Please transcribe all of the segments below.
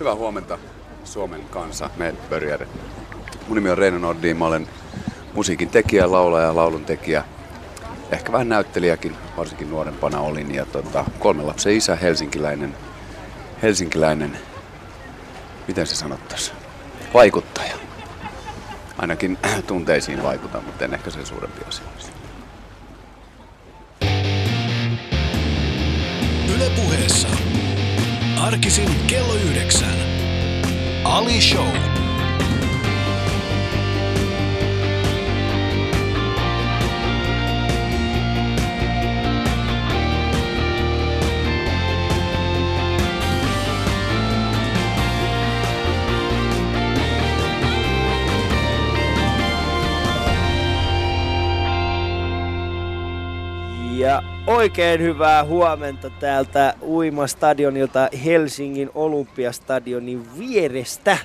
Hyvää huomenta Suomen kansa, me pörjäret. Mun nimi on Reino Nordin, mä olen musiikin tekijä, laulaja ja laulun tekijä. Ehkä vähän näyttelijäkin, varsinkin nuorempana olin. Ja tota, kolme lapsen isä, helsinkiläinen, helsinkiläinen, miten se sanottaisi, vaikuttaja. Ainakin tunteisiin vaikutan, mutta en ehkä sen suurempi asia. Arkisin kello yhdeksän. Ali Show. Oikein hyvää huomenta täältä Uimastadionilta Helsingin Olympiastadionin vierestä.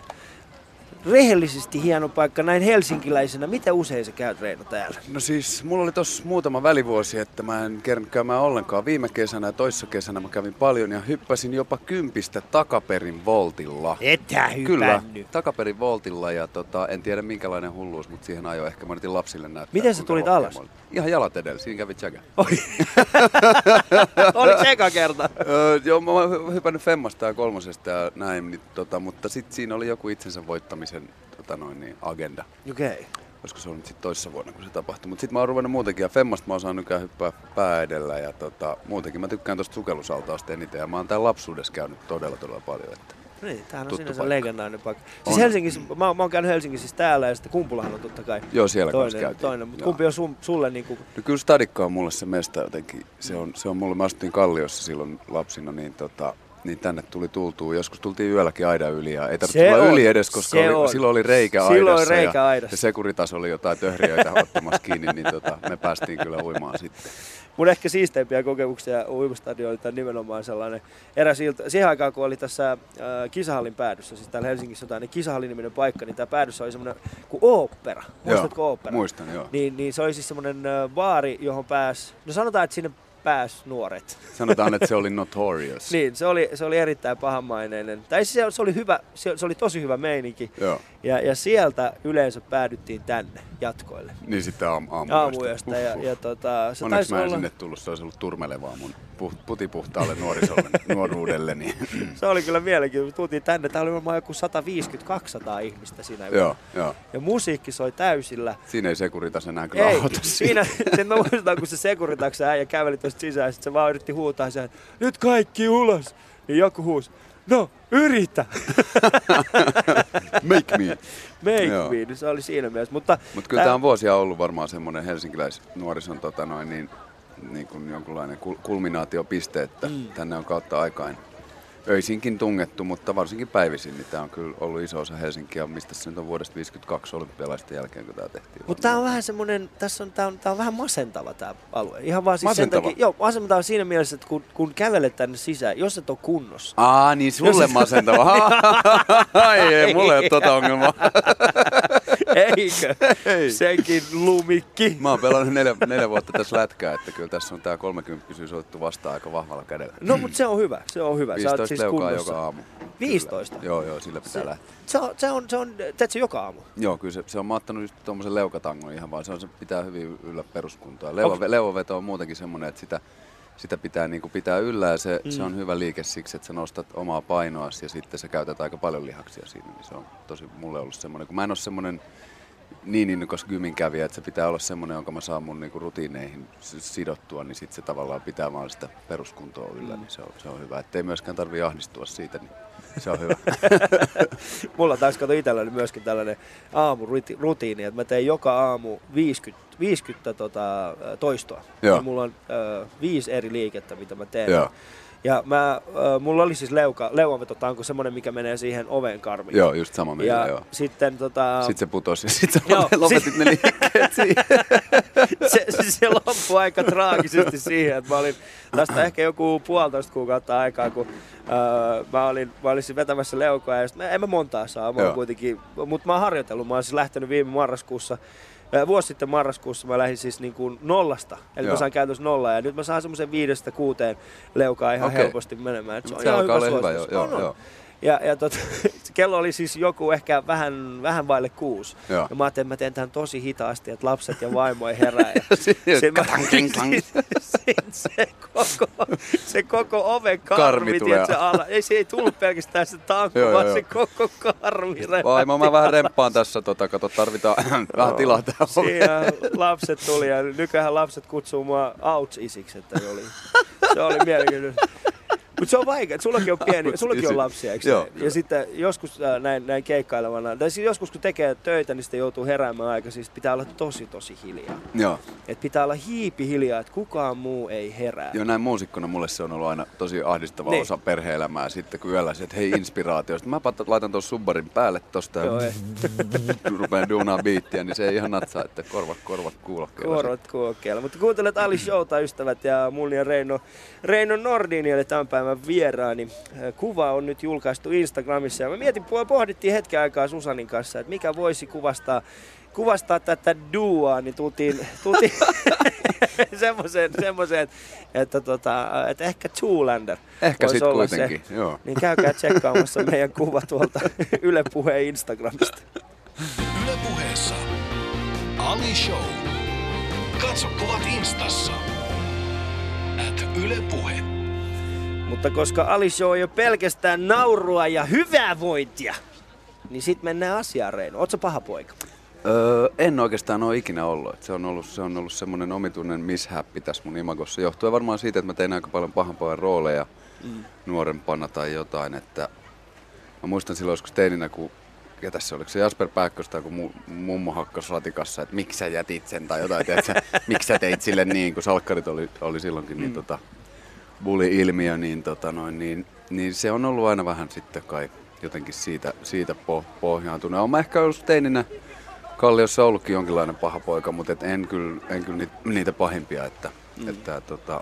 Rehellisesti hieno paikka näin helsinkiläisenä. Miten usein sä käyt Reino täällä? No siis, mulla oli tossa muutama välivuosi, että mä en kerran käymään ollenkaan. Viime kesänä ja toissa kesänä mä kävin paljon ja hyppäsin jopa kympistä takaperin voltilla. Kyllä, hypännyt. takaperin voltilla ja tota, en tiedä minkälainen hulluus, mutta siihen ajo ehkä mä yritin lapsille näyttää. Miten sä tulit alas? olin. Ihan jalat edellä, siinä kävi tsäkä. Oi. Oliko se eka kerta? Öö, joo, mä oon hy- hypännyt Femmasta ja kolmosesta ja näin, niin, tota, mutta sitten siinä oli joku itsensä voittamisen tota noin, niin, agenda. Okei. Okay. Olisiko se ollut sitten toissa vuonna, kun se tapahtui. Mutta sitten mä oon ruvennut muutenkin, ja Femmasta mä oon saanut nykyään hyppää pää edellä, ja tota, muutenkin mä tykkään tosta sukellusaltaasta eniten, ja mä oon täällä lapsuudessa käynyt todella todella paljon. Että. Niin, tämähän on sinänsä paikka. legendaarinen paikka. Siis On. Helsingissä, mä, mä oon käynyt Helsingissä siis täällä ja sitten Kumpulahan on totta kai Joo, siellä toinen, käytiin. toinen. mutta kumpi on sun, sulle niinku, No kyllä Stadikka on mulle se mesta jotenkin. Se on, se on mulle, mä asuttiin Kalliossa silloin lapsina, niin, tota, niin tänne tuli tultua. Joskus tultiin yölläkin aidan yli ja ei tarvitse Se tulla on, yli edes, koska se oli, on. silloin oli reikä Silloin aidassa. oli reikä ja, aidassa. ja sekuritas oli jotain töhriöitä ottamassa kiinni, niin tota, me päästiin kyllä uimaan sitten. mun ehkä siisteimpiä kokemuksia uimastadionilta on nimenomaan sellainen eräs ilta, siihen aikaan kun oli tässä äh, kisahallin päädyssä, siis täällä Helsingissä on tämmöinen kisahallin niminen paikka, niin tää päädyssä oli semmoinen kuin ooppera. Muistatko ooppera? Muistan, joo. Niin, niin se oli siis semmoinen äh, baari, johon pääs, no sanotaan, että sinne pääs nuoret. Sanotaan, että se oli notorious. Niin, se oli, se oli erittäin pahamaineinen. Tai se, se, oli hyvä, se, se oli tosi hyvä meininki. Joo. Ja, ja sieltä yleensä päädyttiin tänne jatkoille. Niin sitten aam, aamuyöstä. Aamuyöstä. Ja, ja tota, se Onneksi mä en olla... sinne tullut, se olisi ollut turmelevaa mun putipuhtaalle nuorisolle, nuoruudelle. Niin. Se oli kyllä mielenkiintoista. Tultiin tänne, täällä oli varmaan joku 150-200 ihmistä siinä joo, joo. Ja musiikki soi täysillä. Siinä ei sekuritas enää kyllä Ei, auta siinä, sen mä muistan, kun se sekuritaksen äijä käveli tuosta sisään, sit se vaan yritti huutaa sen, nyt kaikki ulos. Niin joku huusi, no yritä, Make me. make Joo. me. Niin se oli siinä mielessä. Mutta Mutta kyllä tämä on vuosia ollut varmaan semmoinen helsinkiläisnuorison tota noin, niin, niin kuin jonkunlainen kul- kulminaatiopiste, että mm. tänne on kautta aikain öisinkin tungettu, mutta varsinkin päivisin, niin tämä on kyllä ollut iso osa Helsinkiä, mistä se nyt on vuodesta 52 olympialaisten jälkeen, kun tämä tehtiin. Mutta tämä on vähän semmoinen, tässä on, tää on, tää on vähän masentava tämä alue. Ihan vaan siis Masentava? sen takia, joo, masentava siinä mielessä, että kun, kun kävelet tänne sisään, jos et ole kunnossa, Aa, niin sulle Jos- masentava. Ai ei, mulla ei ole tota ongelmaa. eikö? Ei. Senkin lumikki. Mä oon pelannut neljä, neljä vuotta tässä lätkää, että kyllä tässä on tää 30 otettu vastaan aika vahvalla kädellä. No, mutta se on hyvä, se on hyvä. Sä 15 oot siis leukaa kunnossa. joka aamu. 15? Kyllä. Joo, joo, sillä pitää Se, lähteä. se, on, se on, se on, teet se joka aamu? Joo, kyllä se, se on, mä ottanut just tuommoisen leukatangon ihan vaan, se, on, se pitää hyvin yllä peruskuntoa. Leuva, Onks- leuvaveto on muutenkin semmoinen, että sitä, sitä pitää niin pitää yllä ja se, Mm. se on hyvä liike siksi, että sä nostat omaa painoasi ja sitten sä käytät aika paljon lihaksia siinä, niin se on tosi mulle ollut semmoinen, kun mä en ole semmoinen niin innokas gymin kävijä, että se pitää olla semmoinen, jonka mä saan mun niinku rutiineihin sidottua, niin sitten se tavallaan pitää vaan sitä peruskuntoa yllä, niin se on, se on hyvä. Että ei myöskään tarvii ahdistua siitä, niin se on hyvä. Mulla taas kato itselläni myöskin tällainen aamurutiini, että mä teen joka aamu 50, 50 tota, toistoa. Joo. Ja mulla on ö, viisi eri liikettä, mitä mä teen. Joo. Ja mä, ö, mulla oli siis leuka, leuanvetotanko semmoinen, mikä menee siihen oven karmiin. joo, just sama meillä, ja joo. sitten tota, Sitten se putosi ja sitten Joo, lopetit ne liikkeet siihen. se, se, se loppui aika traagisesti siihen, että mä olin tästä ehkä joku puolitoista kuukautta aikaa, kun öö, mä, olin, mä olin siis vetämässä leukoa ja sit mä, en mä montaa saa, mä kuitenkin, mutta mä oon harjoitellut, mä oon siis lähtenyt viime marraskuussa Vuosi sitten marraskuussa mä lähdin siis niin kuin nollasta, eli Joo. mä saan käytössä nollaa ja nyt mä saan semmoisen viidestä kuuteen leukaa ihan Okei. helposti menemään. Et Mut on se ihan olla hyvä, suositus. joo, On, on. Ja, ja tot, kello oli siis joku ehkä vähän, vähän vaille kuusi. Joo. Ja mä ajattelin, että mä teen tämän tosi hitaasti, että lapset ja vaimo ei herää. Ja Siinä, se, mä, se, koko, se koko oven karmi, Karmi tiedätkö, ala. Ei, se ei tullut pelkästään se tankku, Joo, vaan joo, se koko karmi. Vaimo, mä vähän remppaan tässä, tota, kato, tarvitaan vähän tilaa tähän Siinä lapset tuli ja nykyään lapset kutsuu mua outs-isiksi, että se oli, se oli mielenkiintoista. Mutta se on vaikea, sullakin on pieni, sullakin on lapsia, eikö Joo. Ja sitten joskus äh, näin, näin keikkailevana, tai siis joskus kun tekee töitä, niin sitten joutuu heräämään aika, siis pitää olla tosi tosi hiljaa. Joo. Et pitää olla hiipi hiljaa, että kukaan muu ei herää. Joo, näin muusikkona mulle se on ollut aina tosi ahdistava Niin. osa perhe-elämää. Sitten kun yöllä se, että hei inspiraatiosta, mä pat- laitan tuon subbarin päälle tosta ja rupean duunaan biittiä, niin se ei ihan natsaa, että korvat, korvat kuulokkeella. Korvat kuokkeella. Mutta kuuntelet Ali Showta, ystävät, ja mun ja Reino, Reino Nordini oli tämän päivän vieraani. Äh, Kuva on nyt julkaistu Instagramissa, ja me mietin, pohdittiin hetken aikaa Susanin kanssa, että mikä voisi kuvastaa, kuvastaa tätä duoa, niin tultiin, tultiin semmoiseen, semmoiseen, että, tota, että ehkä Zoolander Ehkä voisi sit olla kuitenkin, se. joo. Niin käykää tsekkaamassa meidän kuva tuolta Yle Puheen Instagramista. Yle puheessa. Ali Show. Katso kuvat instassa. At Yle Puhe. Mutta koska Ali Show on jo pelkästään naurua ja hyvää vointia, niin sit mennään asiaan, Reino. Ootko paha poika? Öö, en oikeastaan ole ikinä ollut. Et se on ollut, se on ollut semmoinen omituinen mishappi tässä mun imagossa. Johtuen varmaan siitä, että mä tein aika paljon pahanpojan rooleja mm. nuorempana tai jotain. Että mä muistan silloin joskus teininä, kun ketäs se oliko se Jasper Pääkköstä, kun mu, mummo hakkas ratikassa, että miksi sä jätit sen tai jotain, tiedätkö, miksi sä teit sille niin, kun salkkarit oli, oli silloinkin niin tota, bully-ilmiö, niin, tota noin, niin, niin se on ollut aina vähän sitten kai jotenkin siitä, siitä po, pohjaantunut. Olen ehkä ollut teininä Kalliossa ollutkin jonkinlainen paha poika, mutta et en kyllä, en kyllä niitä, niitä pahimpia. Että, mm. että, tota,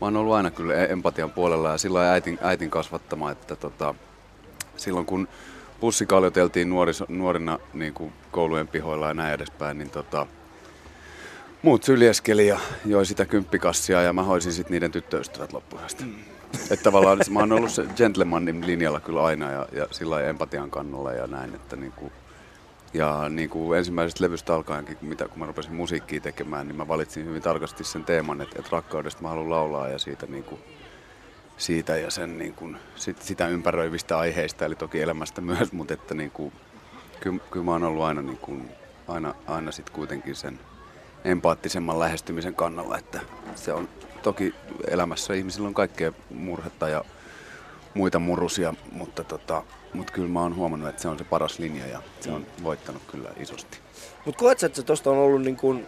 mä oon ollut aina kyllä e- empatian puolella ja sillä äitin, äitin kasvattama, että tota, silloin kun pussikaljoteltiin nuorina niin kuin koulujen pihoilla ja näin edespäin, niin tota, muut syljeskeli ja joi sitä kymppikassia ja mä hoisin sitten niiden tyttöystävät loppuisesti. Mm. Että tavallaan mä oon ollut se gentlemanin linjalla kyllä aina ja, ja sillä empatian kannulla ja näin, että niinku, ja niin kuin ensimmäisestä levystä alkaenkin, kun, mitä, kun mä rupesin musiikkia tekemään, niin mä valitsin hyvin tarkasti sen teeman, että, että rakkaudesta mä haluan laulaa ja siitä, niin kuin, siitä ja sen, niin kuin, sit, sitä ympäröivistä aiheista, eli toki elämästä myös, mutta että niin kuin, kyllä, kyllä mä oon ollut aina, niin kuin, aina, aina sit kuitenkin sen empaattisemman lähestymisen kannalla, että se on toki elämässä ihmisillä on kaikkea murhetta ja muita murusia, mutta, tota, mutta kyllä mä oon huomannut, että se on se paras linja ja se on voittanut kyllä isosti. Mutta koet sä, että tosta on ollut niin kun,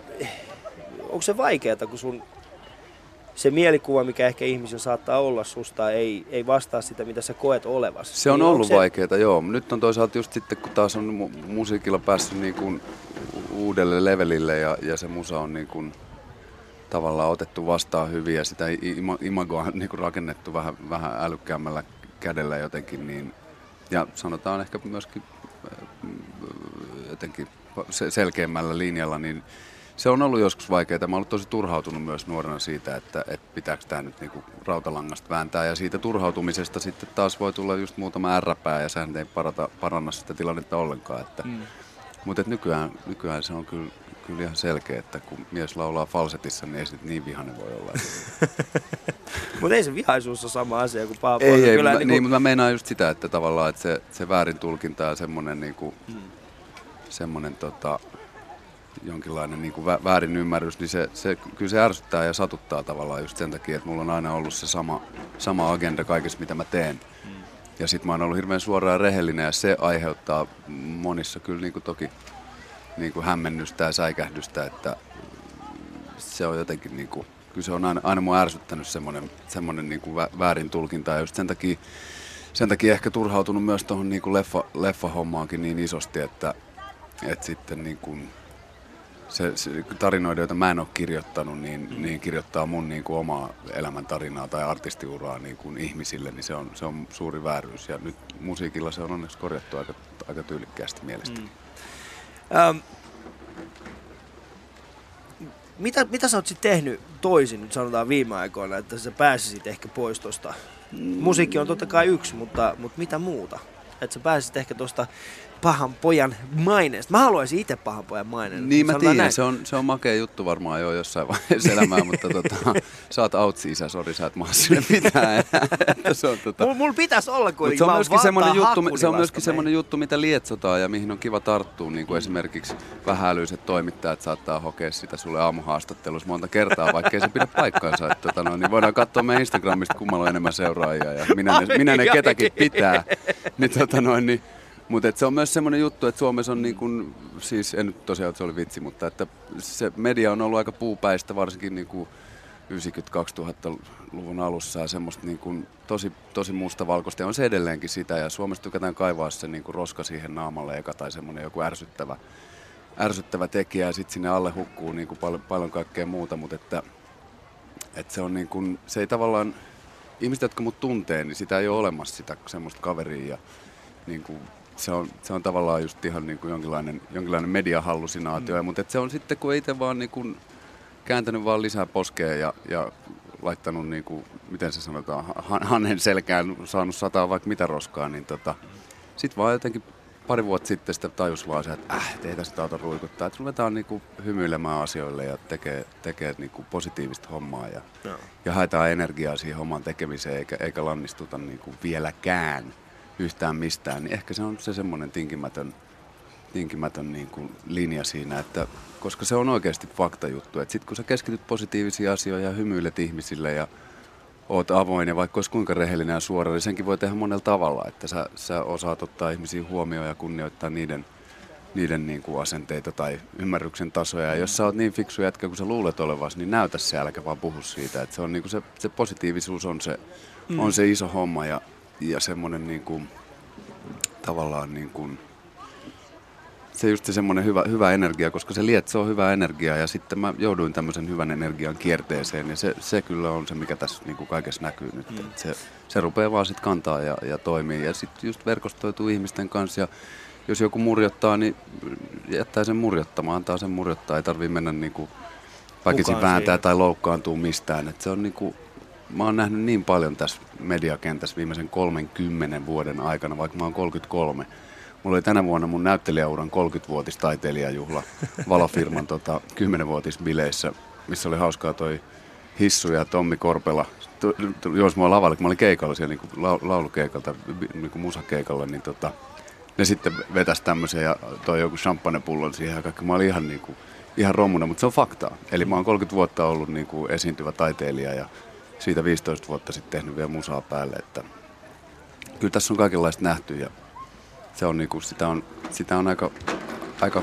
onko se vaikeaa, kun sun se mielikuva, mikä ehkä ihmisillä saattaa olla susta, ei, ei vastaa sitä, mitä sä koet olevasi. Se on Niin ollut se... vaikeaa, joo. Nyt on toisaalta just sitten, kun taas on mu- musiikilla päässyt niin kuin uudelle levelille ja, ja se musa on niin kuin tavallaan otettu vastaan hyvin ja sitä ima- imagoa on niin kuin rakennettu vähän, vähän älykkäämmällä kädellä jotenkin, niin, ja sanotaan ehkä myöskin äh, jotenkin se- selkeämmällä linjalla, niin se on ollut joskus vaikeaa. Mä ollut tosi turhautunut myös nuorena siitä, että, että pitääkö tämä nyt niinku rautalangasta vääntää. Ja siitä turhautumisesta sitten taas voi tulla just muutama ärräpää ja sehän ei parata, paranna sitä tilannetta ollenkaan. Että, mm. Mutta nykyään, nykyään se on kyllä, kyllä ihan selkeä, että kun mies laulaa falsetissa, niin ei se niin vihainen voi olla. Mutta ei se vihaisuus ole sama asia kuin paha ei, ei, Kyllä mä, niin niin, kuin, mutta mä meinaan just sitä, että tavallaan että se, se väärin tulkinta ja semmoinen niinku, Mm. semmoinen tota, jonkinlainen niin kuin vä- väärin ymmärrys, niin se, se, kyllä se ärsyttää ja satuttaa tavallaan just sen takia, että mulla on aina ollut se sama, sama agenda kaikessa, mitä mä teen. Ja sit mä oon ollut hirveän suora ja rehellinen ja se aiheuttaa monissa kyllä niin kuin toki niin kuin hämmennystä ja säikähdystä, että se on jotenkin niin kuin, kyllä se on aina, aina mua ärsyttänyt semmoinen, semmoinen niin kuin vä- väärin tulkinta ja just sen takia, sen takia ehkä turhautunut myös tuohon niin kuin leffa, leffahommaankin niin isosti, että, että sitten niin kuin se, se tarinoita, joita mä en ole kirjoittanut, niin, mm. niin kirjoittaa mun niin kuin omaa elämäntarinaa tai artistiuraa niin kuin ihmisille, niin se on, se on suuri vääryys. Ja nyt musiikilla se on onneksi korjattu aika, aika tyylikkäästi mielestäni. Mm. ähm, mitä, mitä sä oot sitten tehnyt toisin, nyt sanotaan viime aikoina, että sä pääsisit ehkä pois tosta Musiikki on totta kai yksi, mutta, mutta mitä muuta? Että sä pääsit ehkä tuosta pahan pojan maineesta. Mä haluaisin itse pahan pojan maineen. Niin mä Sanotaan tiedän, näin. se on, se on makea juttu varmaan jo jossain vaiheessa elämää, mutta tota, sä oot outsi isä, sori sä et maa sille mitään enää. Se on, tota, Mulla mul pitäisi olla kuitenkin. se on myöskin semmoinen juttu, se on myöskin semmoinen juttu, mitä lietsotaan ja mihin on kiva tarttua. Niin kuin esimerkiksi vähälyiset toimittajat saattaa hokea sitä sulle aamuhaastattelussa monta kertaa, vaikkei se pidä paikkaansa. Että, tota, no, niin voidaan katsoa meidän Instagramista, kummalla on enemmän seuraajia ja minä ne, minä ne ketäkin pitää. Niin, tota, noin, niin, mutta se on myös semmoinen juttu, että Suomessa on niin kuin, siis en nyt tosiaan, että se oli vitsi, mutta että se media on ollut aika puupäistä, varsinkin niin kuin 90-2000-luvun alussa ja semmoista niin kuin tosi, tosi mustavalkoista. Ja on se edelleenkin sitä. Ja Suomessa tykätään kaivaa se niin kuin roska siihen naamalle eka tai semmoinen joku ärsyttävä, ärsyttävä tekijä. Ja sitten sinne alle hukkuu niin kuin paljon, paljon kaikkea muuta, mutta että, että se on niin kuin, se ei tavallaan, ihmiset jotka mut tuntee, niin sitä ei ole olemassa sitä semmoista kaveria ja niin kuin, se on, se on tavallaan just ihan niin kuin jonkinlainen, jonkinlainen mediahallusinaatio, mm. mutta se on sitten kun itse vaan niin kuin kääntänyt vaan lisää poskea ja, ja laittanut, niin kuin, miten se sanotaan, han- hannen selkään, saanut sataa vaikka mitä roskaa, niin tota, sitten vaan jotenkin pari vuotta sitten sitä tajus vaan se, että äh, ei tästä auta ruikuttaa, että ruvetaan niin kuin hymyilemään asioille ja tekee, tekee niin kuin positiivista hommaa ja, Joo. ja haetaan energiaa siihen homman tekemiseen eikä, eikä lannistuta niin kuin vieläkään yhtään mistään, niin ehkä se on se semmoinen tinkimätön, tinkimätön niin kuin linja siinä, että koska se on oikeasti faktajuttu, että sitten kun sä keskityt positiivisiin asioihin ja hymyilet ihmisille ja oot avoin ja vaikka olisi kuinka rehellinen ja suora, niin senkin voi tehdä monella tavalla, että sä, sä osaat ottaa ihmisiä huomioon ja kunnioittaa niiden, niiden niin kuin asenteita tai ymmärryksen tasoja. Ja jos sä oot niin fiksu jätkä kuin sä luulet olevas, niin näytä se, älkä vaan puhu siitä. Että se, on niin kuin se, se positiivisuus on se, mm. on se iso homma ja, ja semmoinen niin kuin, tavallaan niin kuin, se just se semmoinen hyvä, hyvä energia, koska se lietsoo hyvää energiaa ja sitten mä jouduin tämmöisen hyvän energian kierteeseen ja se, se kyllä on se, mikä tässä niin kuin kaikessa näkyy nyt. Mm. Se, se rupeaa vaan sitten kantaa ja, ja toimii ja sitten just verkostoituu ihmisten kanssa ja jos joku murjottaa, niin jättää sen murjottamaan, antaa sen murjottaa, ei tarvii mennä niin kuin väkisin vääntää siihen. tai loukkaantua mistään. Et se on niin kuin, mä oon nähnyt niin paljon tässä mediakentässä viimeisen 30 vuoden aikana, vaikka mä oon 33. Mulla oli tänä vuonna mun näyttelijäuran 30-vuotis taiteilijajuhla Valofirman tota, 10-vuotisbileissä, missä oli hauskaa toi Hissu ja Tommi Korpela. Jos mua lavalle, kun mä olin keikalla siellä niin kuin laulukeikalta, niin kuin musakeikalla, niin tota, ne sitten vetäisi tämmöisen ja toi joku champagnepullon siihen ja kaikki. Mä olin ihan, niin kuin, ihan romuna, mutta se on faktaa. Eli mä oon 30 vuotta ollut niin kuin esiintyvä taiteilija ja siitä 15 vuotta sitten tehnyt vielä musaa päälle. Että kyllä tässä on kaikenlaista nähty ja se on niinku, sitä on, sitä on aika, aika,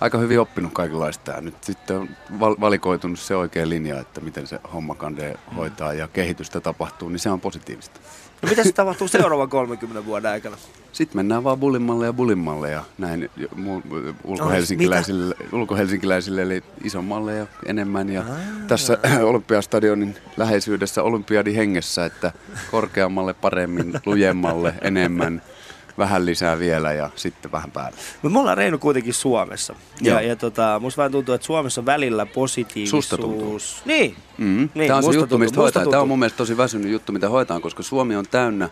aika hyvin oppinut kaikenlaista. Ja nyt sitten on val- valikoitunut se oikea linja, että miten se homma kandee hoitaa ja kehitystä tapahtuu, niin se on positiivista. No mitä se tapahtuu seuraavan 30 vuoden aikana? Sitten mennään vaan bulimmalle ja bulimmalle ja näin jo- mu- ulkohelsinkiläisille, ulkohelsinkiläisille eli isommalle ja enemmän. Ja tässä Olympiastadionin läheisyydessä olympiadin hengessä, että korkeammalle, paremmin, lujemmalle, enemmän, vähän lisää vielä ja sitten vähän päälle. Mutta me ollaan Reino kuitenkin Suomessa. Ja, Joo. ja tota, musta vähän tuntuu, että Suomessa välillä positiivisuus. Susta tuntuu. Niin. Mm. Niin, Tämä on se juttu, tuntuu, mistä hoitaa. Tämä on mun mielestä tosi väsynyt juttu, mitä hoitaan, koska Suomi on täynnä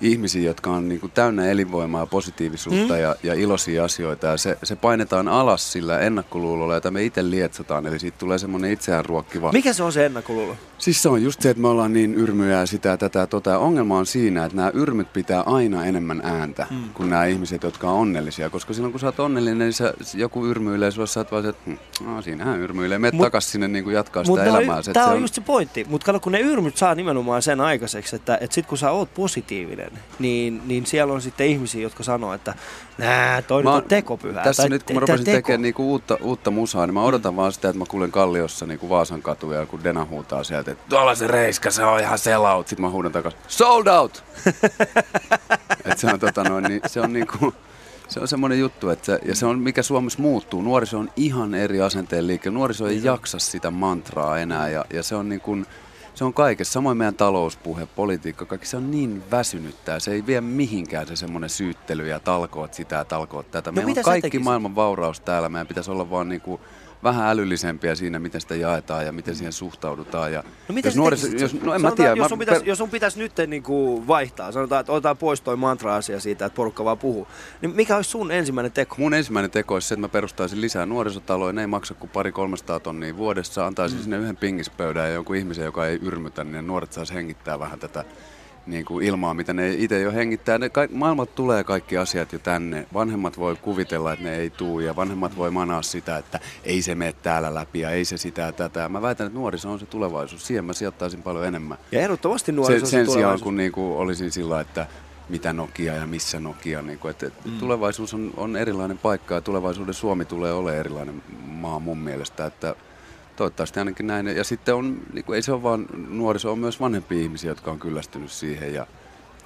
ihmisiä, jotka on niin kuin täynnä elinvoimaa ja positiivisuutta mm. ja, ja iloisia asioita. Ja se, se painetaan alas sillä ennakkoluulolla, jota me itse lietsotaan. Eli siitä tulee semmoinen itseään ruokkiva... Mikä se on se ennakkoluulo? Siis se on just se, että me ollaan niin yrmyjä ja sitä tätä tota. Ongelma on siinä, että nämä yrmyt pitää aina enemmän ääntä mm. kuin nämä ihmiset, jotka on onnellisia. Koska silloin kun sä oot onnellinen, niin sä, joku yrmyilee sulle, sä oot vaan se, että hm, no, siinähän yrmyilee. Mut- takas sinne niin kuin jatkaa sitä elämää. Tämä se on just se pointti. Mutta kun ne yrmyt saa nimenomaan sen aikaiseksi, että, että sit kun sä oot positiivinen, niin, niin siellä on sitten ihmisiä, jotka sanoo, että nää, toi Mä on tekopyhä. Tässä tai nyt kun mä rupesin tekemään niinku uutta, uutta musaa, niin mä odotan vaan sitä, että mä kuulen Kalliossa niinku Vaasan katuja ja kun Dena huutaa sieltä, että tuolla se reiska, se on ihan sell out. Sitten mä huudan takaisin, sold out! Et se on, tota noin, niin se on niinku, se on semmoinen juttu, että se, ja se on mikä Suomessa muuttuu. Nuoriso on ihan eri asenteen liikkeellä. Nuoriso ei jaksa sitä mantraa enää ja, ja se on niin kuin, se on kaikessa. Samoin meidän talouspuhe, politiikka, kaikki se on niin väsynyttää. Se ei vie mihinkään se semmoinen syyttely ja talkoot sitä ja talkoot tätä. No Meillä on kaikki maailman vauraus täällä. Meidän pitäisi olla vaan niin kuin vähän älyllisempiä siinä, miten sitä jaetaan ja miten siihen suhtaudutaan. Ja No mitä jos tekisit? jos, no en mä tiedä. Jos mä sun, pitäisi, per- jos sun pitäisi nyt niin kuin vaihtaa, sanotaan, että otetaan pois toi mantra-asia siitä, että porukka vaan puhuu, niin mikä olisi sun ensimmäinen teko? Mun ensimmäinen teko olisi se, että mä perustaisin lisää nuorisotaloja. Ne ei maksa kuin pari 300 tonnia vuodessa. Antaisin mm. sinne yhden pingispöydän ja jonkun ihmisen, joka ei yrmytä, niin ne nuoret saisi hengittää vähän tätä niin kuin ilmaa, mitä ne itse jo hengittää. Ne, ka- maailmalta tulee kaikki asiat jo tänne. Vanhemmat voi kuvitella, että ne ei tuu ja vanhemmat voi manaa sitä, että ei se mene täällä läpi ja ei se sitä tätä. Mä väitän, että nuoriso on se tulevaisuus. Siihen mä sijoittaisin paljon enemmän. Ja ehdottomasti Se, nuoriso sen sijaan, kun niinku olisin sillä, että mitä Nokia ja missä Nokia. Niinku, että mm. Tulevaisuus on, on erilainen paikka ja tulevaisuuden Suomi tulee olemaan erilainen maa mun mielestä. Että toivottavasti ainakin näin. Ja sitten on, niinku, ei se ole vaan nuoriso, on myös vanhempia ihmisiä, jotka on kyllästynyt siihen. Ja,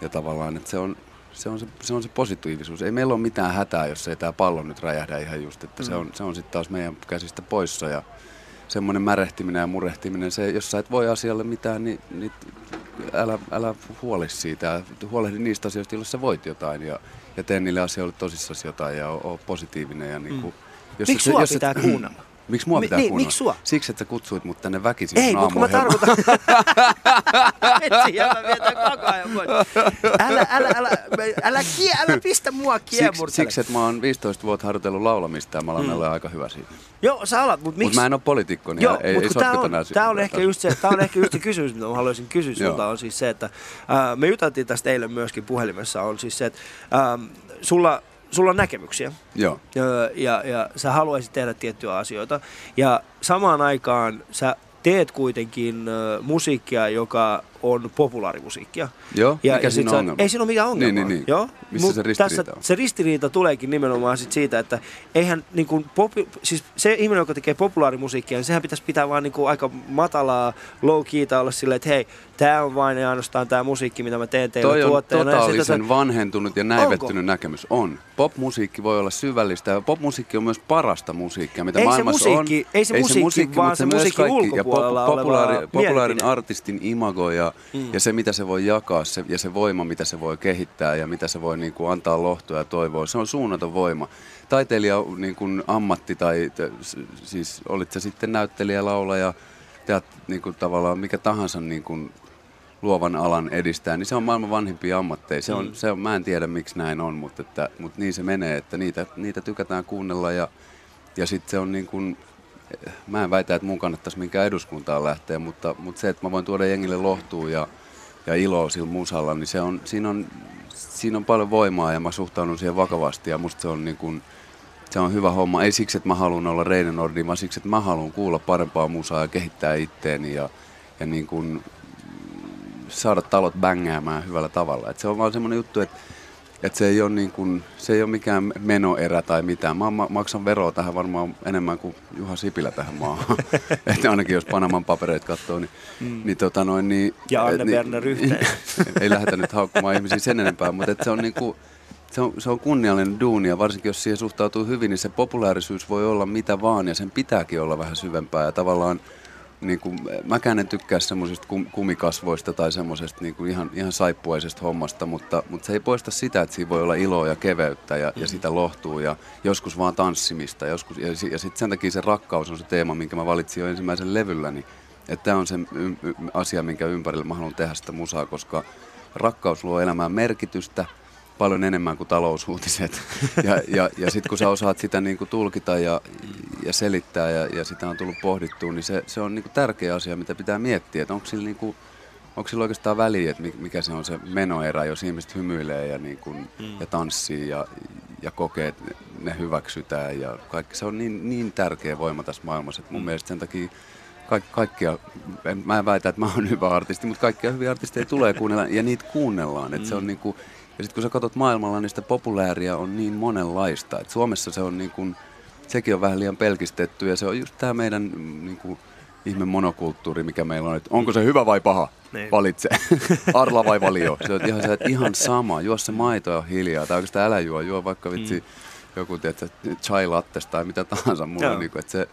ja tavallaan, että se on, se on se, se on se positiivisuus. Ei meillä ole mitään hätää, jos ei tämä pallo nyt räjähdä ihan just. Että mm. se on, se on sitten taas meidän käsistä poissa. Ja, semmoinen märehtiminen ja murehtiminen, se, jos sä et voi asialle mitään, niin, niin älä, älä huoli siitä. Huolehdi niistä asioista, joilla sä voit jotain ja, ja tee niille asioille tosissasi jotain ja oo positiivinen. Ja niinku, jos Miksi et- sua jos et- pitää kuunnella? Miksi mua Mi- pitää niin, miksi sua? Siksi, että sä kutsuit mut tänne väkisin Ei, mutta kun mä tarkoitan... Koko ajan pois. Älä, älä, älä, älä, kie, älä pistä mua Siksi, kiemurtele. siksi, että mä oon 15 vuotta harjoitellut laulamista ja mä olen mm. aika hyvä siinä. Joo, sä alat, mutta Mutta miksi... mä en ole poliitikko, niin Joo, ei, mutta ei tää on, nää tää on, ehkä just se, tää on ehkä just se kysymys, mitä mä haluaisin kysyä sulta, on siis se, että ää, me juteltiin tästä eilen myöskin puhelimessa, on siis se, että ää, sulla, sulla on näkemyksiä Joo, Öö, ja, ja sä haluaisit tehdä tiettyjä asioita. Ja samaan aikaan sä teet kuitenkin musiikkia, joka on populaarimusiikkia. Joo, ja, mikä ja siinä on ongelma? Ei siinä ole mikään ongelma. Niin, niin, niin. Joo? Missä Mut se ristiriita tässä, on? Se ristiriita tuleekin nimenomaan sit siitä, että eihän niin kuin popi, siis se ihminen, joka tekee populaarimusiikkia, niin sehän pitäisi pitää vaan niin kuin aika matalaa, low keyta olla silleen, että hei, tämä on vain ja ainoastaan tämä musiikki, mitä mä teen teille Toi on tuotteena. Ja sit totaalisen otat- vanhentunut ja näivettynyt Onko? näkemys. On. Popmusiikki voi olla syvällistä ja popmusiikki on myös parasta musiikkia, mitä Ei se maailmassa musiikki- on. ei se musiikki, vaan mutta se myös musiikin kaikki. Ja ulkopuolella oleva populaari, populaarin artistin imago ja, mm. ja se, mitä se voi jakaa se, ja se voima, mitä se voi kehittää ja mitä se voi niin kuin, antaa lohtua ja toivoa, se on suunnaton voima. Taiteilija niin kuin ammatti tai te, siis olit se sitten näyttelijä, laulaja, teat, niin kuin, tavallaan mikä tahansa niin kuin, luovan alan edistää, niin se on maailman vanhimpia ammatteja. Se on, mm. se on, mä en tiedä miksi näin on, mutta, että, mutta niin se menee, että niitä, niitä tykätään kuunnella ja, ja sitten se on niin kuin, mä en väitä, että mun kannattaisi minkään eduskuntaan lähteä, mutta, mutta se, että mä voin tuoda jengille lohtua ja, ja iloa sillä musalla, niin se on, siinä, on, siinä on paljon voimaa ja mä suhtaudun siihen vakavasti ja musta se on niin kuin, se on hyvä homma. Ei siksi, että mä haluan olla Reine Nordi, vaan siksi, että mä haluan kuulla parempaa musaa ja kehittää itteeni ja, ja niin kuin saada talot bängäämään hyvällä tavalla. Et se on vaan semmoinen juttu, että et se, ei ole niin kuin, se ei ole mikään menoerä tai mitään. Mä ma- maksan veroa tähän varmaan enemmän kuin Juha Sipilä tähän maahan. että ainakin jos Panaman papereita katsoo, niin, mm. niin, tota noin, niin Ja Anne et niin- Berner yhteen. ei lähdetä nyt haukkumaan ihmisiä sen enempää, mutta et se on niinku, se on, se on kunniallinen duuni ja varsinkin jos siihen suhtautuu hyvin, niin se populaarisuus voi olla mitä vaan ja sen pitääkin olla vähän syvempää ja tavallaan niin kuin, mäkään en tykkää semmoisista kum, kumikasvoista tai semmoisesta niin kuin ihan, ihan saippuaisesta hommasta, mutta, mutta se ei poista sitä, että siinä voi olla iloa ja keveyttä ja, ja sitä lohtuu ja joskus vaan tanssimista. Joskus, ja, ja sitten sen takia se rakkaus on se teema, minkä mä valitsin jo ensimmäisen levylläni. Että tämä on se y- y- asia, minkä ympärillä mä haluan tehdä sitä musaa, koska rakkaus luo elämään merkitystä paljon enemmän kuin talousuutiset. Ja, ja, ja sitten kun sä osaat sitä niin kuin tulkita ja, ja selittää ja, ja sitä on tullut pohdittua, niin se, se on niin kuin tärkeä asia, mitä pitää miettiä, että onko sillä, niin kuin, onko sillä oikeastaan väliä, että mi- mikä se on se menoerä, jos ihmiset hymyilee ja, niin kuin, mm. ja tanssii ja, ja kokee, että ne hyväksytään ja kaikki. Se on niin, niin tärkeä voima tässä maailmassa, että mun mm. mielestä sen takia Kaik, kaikkia, en, mä en väitä, että mä oon hyvä artisti, mutta kaikkia hyviä artisteja tulee kuunnella ja niitä kuunnellaan. Et se on niinku, ja sitten kun sä katsot maailmalla, niin sitä populääriä on niin monenlaista. Et Suomessa se on niinku, sekin on vähän liian pelkistetty ja se on just tämä meidän mm, niinku, ihme monokulttuuri, mikä meillä on. Et onko se hyvä vai paha? Niin. Valitse. Arla vai valio? Se on ihan, se, ihan sama. Juo se maito ja hiljaa. Tai oikeastaan älä juo. Juo vaikka vitsi joku tiedätkö, chai lattes tai mitä tahansa. Mulla on, niinku, että se,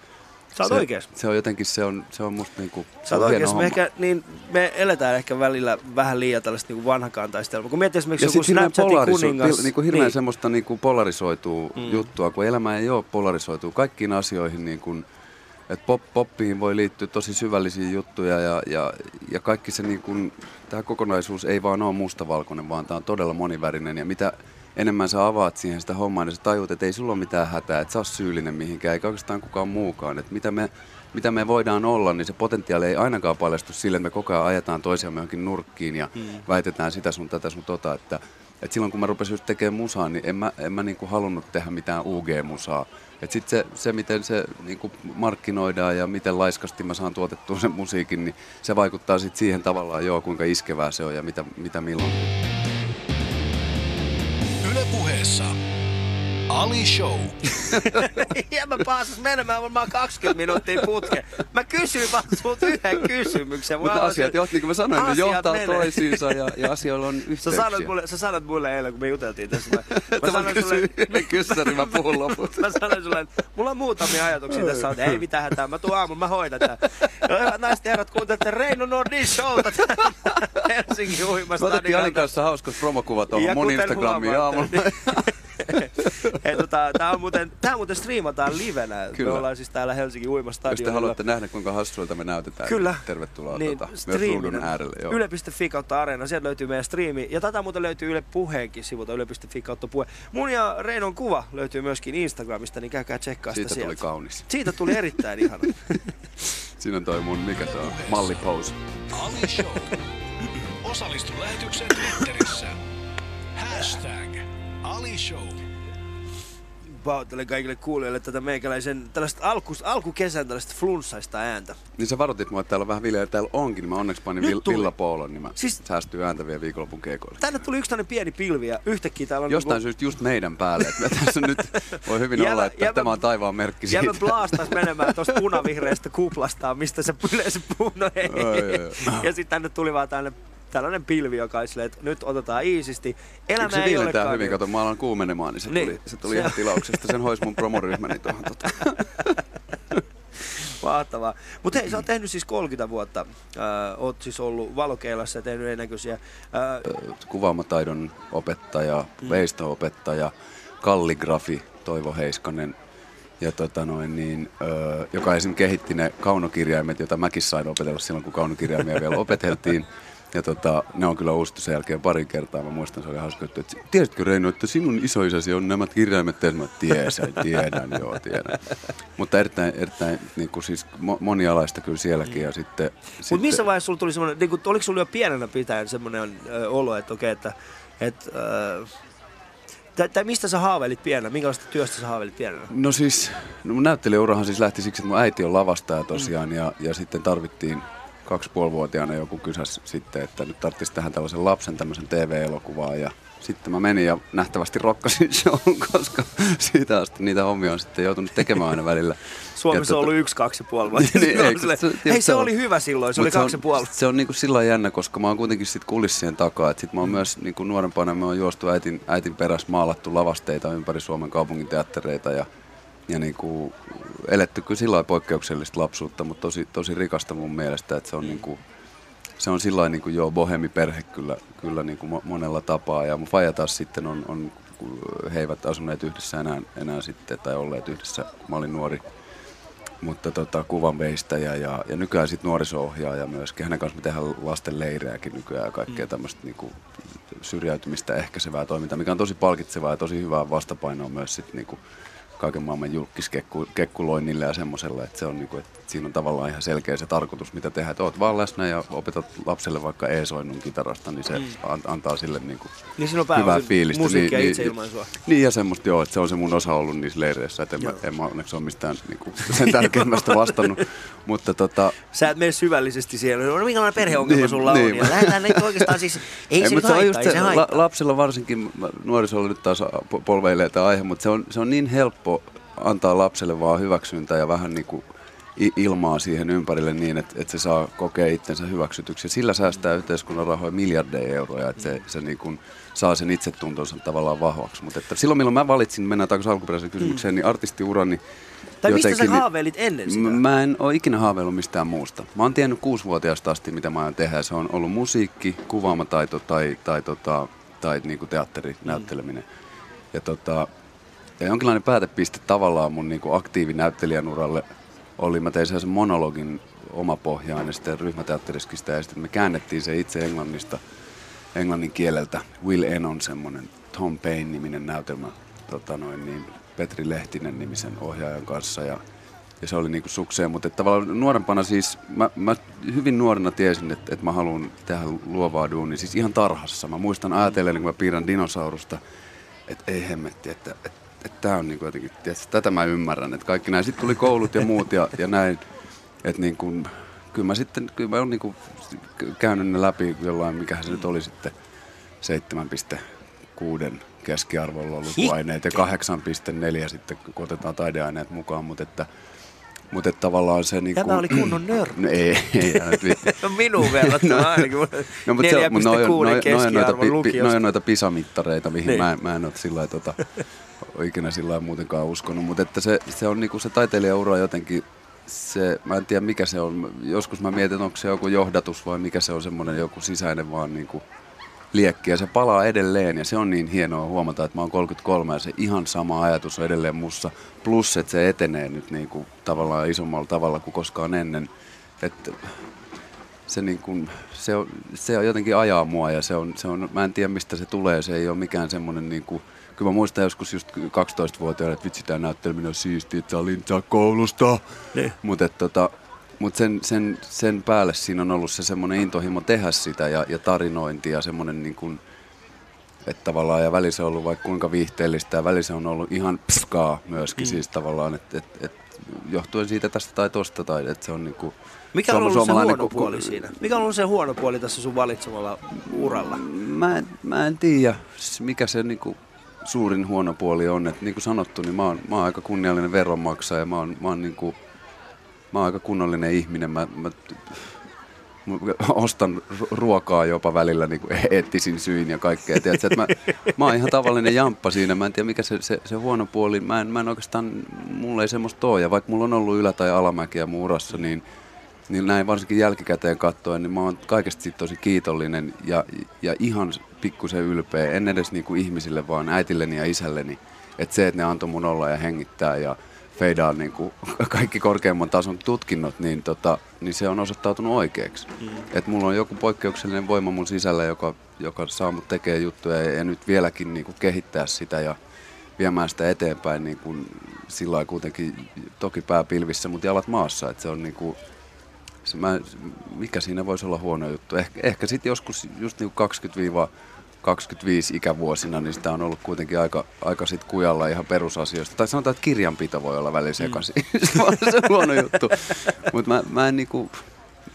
Sä oot se, oikeas. Se on jotenkin, se on, se on musta niinku, se Sä oot oikeas. Me, homma. ehkä, niin, me eletään ehkä välillä vähän liian tällaista niin vanhakantaistelua. Kun miettii esimerkiksi Ja joku Snapchatin polariso- kuningas. pil- niinku hirveän niin. semmoista niinku polarisoituu Mm. juttua, kun elämä ei ole polarisoituu kaikkiin asioihin. Niin kun, Et pop, poppiin voi liittyä tosi syvällisiä juttuja ja, ja, ja kaikki se niin kuin, tämä kokonaisuus ei vaan ole mustavalkoinen, vaan tämä on todella monivärinen ja mitä enemmän sä avaat siihen sitä hommaa, niin sä tajut, että ei sulla ole mitään hätää, että sä oot syyllinen mihinkään, eikä oikeastaan kukaan muukaan. Että mitä me, mitä me voidaan olla, niin se potentiaali ei ainakaan paljastu sille, että me koko ajan ajetaan toisiamme johonkin nurkkiin ja hmm. väitetään sitä sun tätä sun tota, että et silloin kun mä rupesin just tekemään musaa, niin en mä, en mä niinku halunnut tehdä mitään UG-musaa. Et sit se, se, miten se niinku markkinoidaan ja miten laiskasti mä saan tuotettua sen musiikin, niin se vaikuttaa sit siihen tavallaan joo, kuinka iskevää se on ja mitä, mitä milloin. Yle puheessa Ali Show. ja mä pääsis menemään varmaan 20 minuuttia putke. Mä kysyin vaan sulta yhden kysymyksen. Mutta asiat, jo, niin kuin mä sanoin, ne johtaa menee. toisiinsa ja, ja asioilla on yhteyksiä. Sä sanoit mulle, sä sanoit mulle eilen, kun me juteltiin tässä. Mä, mä sanoin sulle... yhden kyssärin, mä puhun loput. mä sanoin sulle, että mulla on muutamia ajatuksia tässä, että ei mitään hätää, mä tuun aamulla, mä hoidan tämän. Ja hyvät naiset ja herrat, kuuntelette Reino Nordin showta Helsingin uimasta. Mä otettiin Alin kanssa hauskas promokuva tuohon mun Instagramiin aamulla. Hei, tota, tää, on muuten, tää muuten striimataan livenä. Kyllä. Me ollaan siis täällä Helsingin uimastadionilla. Jos te haluatte nähdä, kuinka hassuilta me näytetään, Kyllä. niin tervetuloa niin, tota, myös ruudun äärelle. Joo. Yle.fi kautta areena, sieltä löytyy meidän striimi. Ja tätä muuten löytyy Yle Puheenkin sivulta, yle.fi kautta puhe. Mun ja Reinon kuva löytyy myöskin Instagramista, niin käykää tsekkaa sitä Siitä tuli kaunis. Siitä tuli erittäin ihana. Siinä on toi mun, mikä se on, mallipose. Ali Show. Osallistu lähetykseen Twitterissä. Hashtag Ali Show pahoittelen kaikille kuulijoille tätä meikäläisen tällaista alku, alkukesän tällaista flunssaista ääntä. Niin sä varoitit mua, että täällä on vähän viljaa, täällä onkin, niin mä onneksi panin Nyt vill, villapoolon, niin mä siis, säästyy ääntä vielä viikonlopun keikoille. Tänne tuli yksi tämmöinen pieni pilvi ja yhtäkkiä täällä on... Jostain niin syystä just meidän päälle, että tässä nyt voi hyvin jävä, olla, että jävä, tämä on taivaan merkki siitä. Jävä blaastas menemään tuosta punavihreästä kuplastaan, mistä se yleensä puhuu, no ei. ja sitten tänne tuli vaan tänne tällainen pilvi, joka on silleen, että nyt otetaan iisisti. Elämä se ei olekaan... hyvin, kato, mä alan kuumenemaan, niin se niin. tuli, se tuli ihan tilauksesta. Sen hois mun promoryhmäni tuohon. Tota. Mahtavaa. Mutta hei, sä oot tehnyt siis 30 vuotta. Äh, oot siis ollut valokeilassa ja tehnyt erinäköisiä... Äh... Kuvaamataidon opettaja, mm. veistoopettaja, kalligrafi Toivo Heiskanen, ja tota noin, niin, ö, joka esimerkiksi kehitti ne kaunokirjaimet, joita mäkin sain opetella silloin, kun kaunokirjaimia vielä opeteltiin. Ja tota, ne on kyllä uusittu sen jälkeen pari kertaa. Mä muistan, se oli hauska että tiesitkö Reino, että sinun isoisäsi on nämä kirjaimet tehnyt? Mä tiedän, tiedän, joo, tiedän. Mutta erittäin, erittäin niin kuin siis monialaista kyllä sielläkin. Ja sitten, Mutta sitten... missä vaiheessa sulla tuli semmoinen, niin kuin, oliko sulla jo pienenä pitäen semmoinen ö, olo, että okei, että, että ö, tai, tai mistä sä haaveilit pienenä? Minkälaista työstä sä haaveilit pienenä? No siis, no mun näyttelijäurahan siis lähti siksi, että mun äiti on lavastaja tosiaan mm. ja, ja sitten tarvittiin kaksipuolivuotiaana joku kysäs sitten, että nyt tarvitsisi tähän tällaisen lapsen tämmöisen TV-elokuvaa ja sitten mä menin ja nähtävästi rokkasin show, koska siitä asti niitä hommia on sitten joutunut tekemään aina välillä. Suomessa on tota- ollut yksi, kaksi puoli vuotta. niin, ei, sille, se, hei, se, oli hyvä silloin, se oli kaksi ja puoli. Se on niinku sillä jännä, koska mä oon kuitenkin sit kulissien takaa. Et sit mä oon mm. myös niinku nuorempana, mä oon juostu äitin, äitin perässä maalattu lavasteita ympäri Suomen kaupungin teattereita ja ja niin kuin eletty kyllä sillä poikkeuksellista lapsuutta, mutta tosi, tosi rikasta mun mielestä, että se on niin kuin, se on sillä niin kuin joo, bohemiperhe kyllä, kyllä niin kuin monella tapaa. Ja mun faija taas sitten on, on, he eivät asuneet yhdessä enää, enää sitten, tai olleet yhdessä, kun mä olin nuori. Mutta tota, kuvan veistäjä ja, ja nykyään sitten nuoriso-ohjaaja myöskin. Hänen kanssa me tehdään lasten leirejäkin nykyään ja kaikkea mm. tämmöistä niin kuin, syrjäytymistä ehkäisevää toimintaa, mikä on tosi palkitsevaa ja tosi hyvää vastapainoa myös sitten niin kuin, kaiken maailman julkiskekkuloinnille ja semmoiselle, että se on niinku, että siinä on tavallaan ihan selkeä se tarkoitus, mitä tehdään, että oot vaan läsnä ja opetat lapselle vaikka e-soinnun kitarasta, niin se mm. antaa sille niinku niin siinä on hyvää fiilistä. Musiikkia niin, itse ilman sua. Niin ja semmoista joo, että se on se mun osa ollut niissä leireissä, että en, mä, en mä onneksi ole mistään niinku, sen tärkeimmästä vastannut. Mutta tota... Sä et mene syvällisesti siellä, no minkälainen perheongelma niin, sulla niin. on, ja lähdetään nyt oikeastaan siis, ei, ei se nyt haittaa, ei se, haittaa. Lapsilla varsinkin, nuorisolla nyt taas polveilee tämä aihe, mutta se on, se on niin helppo antaa lapselle vaan hyväksyntää ja vähän niin kuin ilmaa siihen ympärille niin, että, että se saa kokea itsensä hyväksytyksi. Ja sillä säästää yhteiskunnan rahoja miljardeja euroja, että se, se niin kuin saa sen itsetuntonsa tavallaan vahvaksi. Mutta että silloin milloin mä valitsin, mennään takaisin alkuperäiseen kysymykseen, mm. niin artistiurani tai jotenkin, mistä sä niin haaveilit ennen sitä? Mä en ole ikinä haaveillut mistään muusta. Mä oon tiennyt kuusivuotiaasta asti, mitä mä oon tehdä. Se on ollut musiikki, kuvaamataito tai, tai, tota, tai niin kuin teatteri, mm. näytteleminen. Ja tota, ja jonkinlainen päätepiste tavallaan mun niin aktiivinäyttelijän uralle oli, mä tein sen monologin omapohjaan ja sitten ryhmäteatteriskin sitä ja sitten me käännettiin se itse englannista, englannin kieleltä. Will Enon semmoinen Tom Payne-niminen näytelmä, tota noin, niin Petri Lehtinen nimisen ohjaajan kanssa ja, ja se oli niinku sukseen, mutta tavallaan nuorempana siis, mä, mä hyvin nuorena tiesin, että, että mä haluan tehdä luovaa duunia, siis ihan tarhassa. Mä muistan ajatellen, kun mä piirrän dinosaurusta, että ei hemmetti, että, että, että tämä on niinku jotenkin, tietysti, tätä mä ymmärrän, että kaikki näin. Sitten tuli koulut ja muut ja, ja näin, että niin kuin, kyllä mä sitten, kyllä mä oon niin kuin käynyt ne läpi jollain, mikä se nyt oli sitten 7,6 keskiarvolla lukuaineet ja 8,4 sitten, kun otetaan taideaineet mukaan, mutta että, mutta että tavallaan se niin Tämä oli kunnon nörtti. No ei, ei. No minun verrattuna No. ainakin. No, mutta se, mutta noi, on- 4,6 noi, noi, on noita, pi, pisamittareita, mihin Niin. mä, mä en ole sillä lailla, tota, ole ikinä sillä muutenkaan uskonut. Mutta että se, se on niinku se taiteilijaura jotenkin, se, mä en tiedä mikä se on. Joskus mä mietin, onko se joku johdatus vai mikä se on semmoinen joku sisäinen vaan niinku liekki. Ja se palaa edelleen ja se on niin hienoa huomata, että mä oon 33 ja se ihan sama ajatus on edelleen mussa. Plus, että se etenee nyt niinku tavallaan isommalla tavalla kuin koskaan ennen. Että se, niin kuin, se, on, se on jotenkin ajaa mua ja se on, se on, mä en tiedä mistä se tulee, se ei ole mikään semmoinen niin kuin, kyllä mä muistan joskus just 12-vuotiaana, että vitsi tää näytteleminen on siistiä, että lintsaa koulusta. Niin. Mutta tota, mut sen, sen, sen päälle siinä on ollut se semmoinen intohimo tehdä sitä ja, ja tarinointi ja semmoinen niin kuin, että tavallaan ja välissä on ollut vaikka kuinka viihteellistä ja välissä on ollut ihan pskaa myöskin mm. siis tavallaan, että et, et, johtuen siitä tästä tai tosta tai että se on niinku Mikä on ollut se huono ku- puoli siinä? Mikä on ollut se huono puoli tässä sun valitsemalla uralla? Mä en, mä en tiedä, mikä se niinku suurin huono puoli on. Et niin kuin sanottu, niin mä oon, mä oon aika kunniallinen veronmaksaja. ja Mä oon, mä oon, niinku, mä oon aika kunnollinen ihminen. Mä, mä, mä ostan ru- ruokaa jopa välillä niin eettisin syin ja kaikkea. Tiedätkö, että mä, mä oon ihan tavallinen jamppa siinä. Mä en tiedä mikä se, se, se huono puoli. Mä en, mä en oikeastaan, mulla ei semmoista ole. Ja vaikka mulla on ollut ylä- tai alamäkiä mun urassa, niin niin näin varsinkin jälkikäteen katsoen, niin mä oon kaikesta siitä tosi kiitollinen ja, ja ihan pikkusen ylpeä. En edes niinku ihmisille, vaan äitilleni ja isälleni. Että se, että ne antoi mun olla ja hengittää ja feidaa niinku kaikki korkeamman tason tutkinnot, niin, tota, niin se on osoittautunut oikeaksi. Mm. Että mulla on joku poikkeuksellinen voima mun sisällä, joka, joka saa mut tekemään juttuja ja, ja nyt vieläkin niinku kehittää sitä ja viemään sitä eteenpäin niin kuin sillä kuitenkin toki pää pilvissä, mutta jalat maassa. Että se on niin kuin, mä, mikä siinä voisi olla huono juttu? Eh, ehkä sitten joskus just niin 20-25 ikävuosina, niin sitä on ollut kuitenkin aika, aika sit kujalla ihan perusasioista. Tai sanotaan, että kirjanpito voi olla välillä sekaisin. se on se huono juttu. Mutta mä, mä en niinku,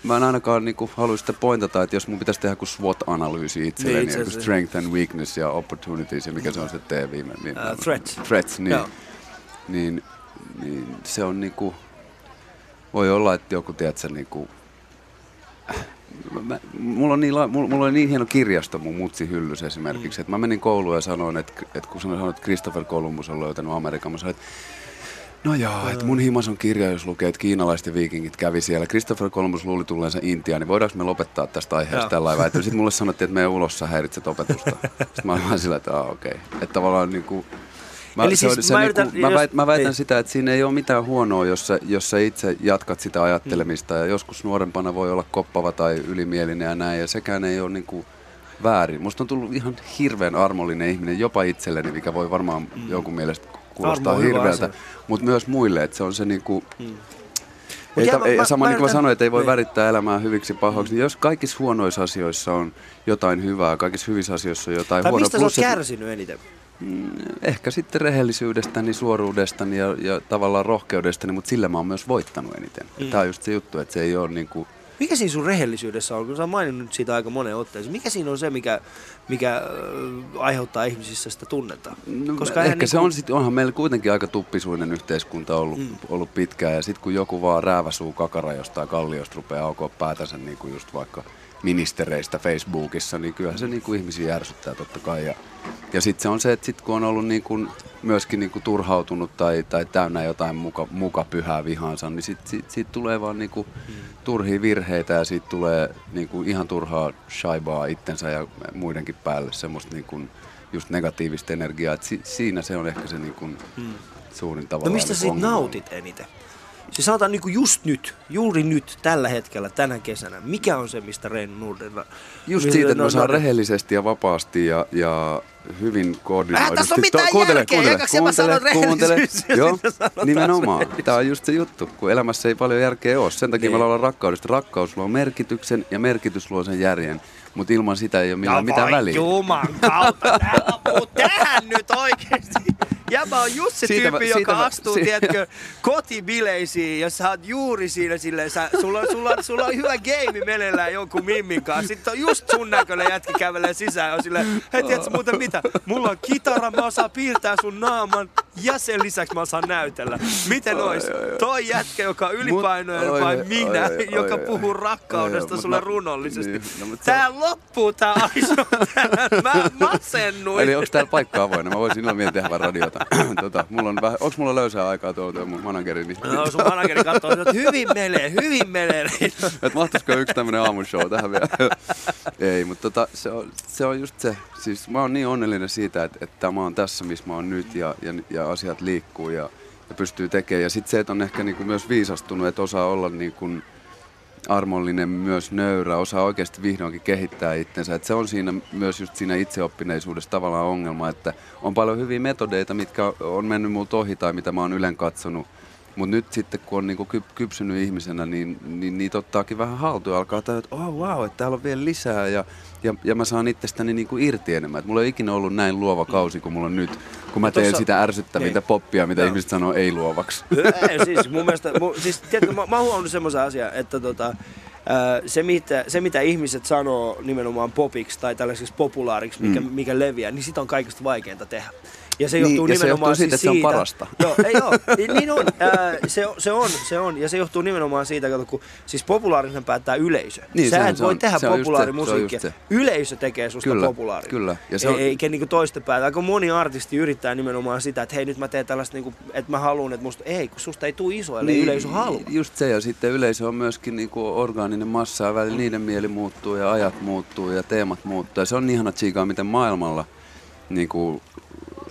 Mä en ainakaan niinku halua sitä pointata, että jos mun pitäisi tehdä kuin SWOT-analyysi itselleni, Niin, niin, itse niin strength and weakness ja opportunities ja mikä se on se tee viime, viime Ää, threats. threats niin, Joo. niin, niin, se on niinku, voi olla, että joku, tiedätkö, niinku, mä, mulla, on niin, la- mulla, mulla oli niin hieno kirjasto mun mutsi hyllys esimerkiksi, mm. että mä menin kouluun ja sanoin, että, että kun sanoin, että Christopher Columbus on löytänyt Amerikan, mä sanoin, että No joo, että mun himas on kirja, jos lukee, että kiinalaiset viikingit kävi siellä. Christopher Columbus luuli tulleensa Intiaan, niin voidaanko me lopettaa tästä aiheesta Joo. tällä lailla? Sitten mulle sanottiin, että me ulos sä häiritset opetusta. Sitten mä olin vaan sillä, että okei. Okay. Että tavallaan niin kuin, Mä, Eli se siis se mä niinku- yritän- mä, jos- väit, mä väitän niin. sitä, että siinä ei ole mitään huonoa, jos sä, jos sä itse jatkat sitä ajattelemista. Ja joskus nuorempana voi olla koppava tai ylimielinen ja näin, ja sekään ei ole niinku väärin. Musta on tullut ihan hirveän armollinen ihminen, jopa itselleni, mikä voi varmaan jonkun mielestä kuulostaa Armo hirveältä, mutta myös muille, että se on se niinku... Ei, jää- ta- mä- ei, mä- sama mä niin kuin mä sanoin, että ei voi niin. värittää elämää hyviksi pahoiksi, niin jos kaikissa huonoissa asioissa on jotain hyvää, kaikissa hyvissä asioissa on jotain Tai huonoa, mistä sä oot kärsinyt eniten? Ehkä sitten rehellisyydestäni, suoruudestani ja, ja tavallaan rohkeudestani, mutta sillä mä oon myös voittanut eniten. Mm. Tämä on just se juttu, että se ei ole niin kuin, Mikä siinä sun rehellisyydessä on? Kun sä maininnut siitä aika moneen otteeseen. Mikä siinä on se, mikä, mikä äh, aiheuttaa ihmisissä sitä tunnetta? no, Koska ehkä eihän se niinku- on sit, onhan meillä kuitenkin aika tuppisuinen yhteiskunta ollut, mm. ollut pitkään ja sitten kun joku vaan rääväsuu kakara jostain kalliosta rupeaa aukoa päätänsä niin kuin just vaikka ministereistä Facebookissa, niin kyllähän se niin kuin ihmisiä järsyttää totta kai. Ja, ja sitten se on se, että sit kun on ollut niin kuin myöskin niin kuin turhautunut tai, tai täynnä jotain muka, muka pyhää vihaansa, niin sitten sit, siitä tulee vaan niin kuin turhia virheitä ja siitä tulee niin kuin ihan turhaa shaibaa itsensä ja muidenkin päälle semmoista niin kuin just negatiivista energiaa. Et si, siinä se on ehkä se niin kuin suurin No tavallaan mistä niin sä siitä nautit eniten? Siis sanotaan niin kuin just nyt, juuri nyt, tällä hetkellä, tänä kesänä, mikä on se, mistä Reino Norden... Just mistä siitä, että no- mä saan no- rehellisesti ja vapaasti ja, ja hyvin koordinoidusti. Äh, tässä on mitään To- kuuntele, järkeä, kuuntele, eikä mä kuuntele, kuuntele. rehellisyys ja Joo, nimenomaan. Tämä on just se juttu, kun elämässä ei paljon järkeä ole. Sen takia Niin. me laulan rakkaudesta. Rakkaus luo merkityksen ja merkitys luo sen järjen. Mutta ilman sitä ei ole millään mitään voi väliä. juman kautta, tää loppuu tähän nyt oikeesti. Ja mä oon just se Siitä tyyppi, mä- joka mä- astuu, si- tiedätkö, kotibileisiin ja sä oot juuri siinä silleen, sä, sulla, sulla, sulla on hyvä game meneillään jonkun mimmin kanssa. Sitten on just sun näköinen jätki kävelee sisään ja on silleen, hei tiedätkö muuten mitä? Mulla on kitara, mä osaan piirtää sun naaman ja sen lisäksi mä osaan näytellä. Miten ois? Toi jätkä, joka on ylipainoinen vai minä, oi, oi, joka oi, puhuu rakkaudesta sulle mä- runollisesti. niin, no, Tää loppuu tää aiso. Mä masennuin. Eli onko täällä paikka avoinna? Mä voisin ilman mieltä tehdä vaan radiota. tota, mulla on vähän, onks mulla löysää aikaa tuolla tuo mun manageri? Niin, No, sun manageri katsoo, että hyvin menee, hyvin menee. että mahtuisiko yksi tämmönen aamushow tähän vielä? Ei, mutta tota, se, on, se on just se. Siis mä oon niin onnellinen siitä, että, että mä oon tässä, missä mä oon nyt ja, ja, ja asiat liikkuu ja, ja pystyy tekemään. Ja sitten se, että on ehkä niinku myös viisastunut, että osaa olla niinku armollinen, myös nöyrä, osaa oikeasti vihdoinkin kehittää itsensä. Et se on siinä myös just siinä itseoppineisuudessa tavallaan ongelma, että on paljon hyviä metodeita, mitkä on mennyt multa ohi tai mitä mä oon ylen katsonut. Mutta nyt sitten kun on niinku kyp- kypsynyt ihmisenä, niin, niin niitä ottaakin vähän haltuun alkaa tajua, että oh wow, että täällä on vielä lisää ja, ja, ja mä saan itsestäni niinku irti enemmän. Et mulla ei ole ikinä ollut näin luova kausi kuin mulla on nyt, kun mä teen tossa- sitä ärsyttävintä niin. poppia, mitä Joo. ihmiset sanoo ei luovaksi. Ei, siis mun mielestä, mu, siis, tiedätkö, mä, mä oon huomannut semmoisen asian, että tota, se, mitä, se mitä ihmiset sanoo nimenomaan popiksi tai tällaiseksi populaariksi, mikä, mm. mikä leviää, niin sitä on kaikista vaikeinta tehdä. Ja se Niin, johtuu ja se nimenomaan johtuu siitä, siis että se on parasta. Joo, ei joo, niin on. Ää, se, se, on, se on. Ja se johtuu nimenomaan siitä, kato, kun siis populaarisen päättää yleisö. Niin, Sä et se voi on. tehdä Se se, populaarimusiikkia. se Yleisö tekee susta Kyllä, populaari. kyllä. Ja se Ei- on- Eikä niinku toista päätä. Aika moni artisti yrittää nimenomaan sitä, että hei nyt mä teen tällaista, niinku, että mä haluan, että musta, ei kun susta ei tule iso, ellei niin, yleisö halua. Just se, ja sitten yleisö on myöskin niinku orgaaninen massa, ja välillä niiden mieli muuttuu, ja ajat muuttuu, ja teemat muuttuu. Ja se on ihana tsiikaa, miten maailmalla, niinku,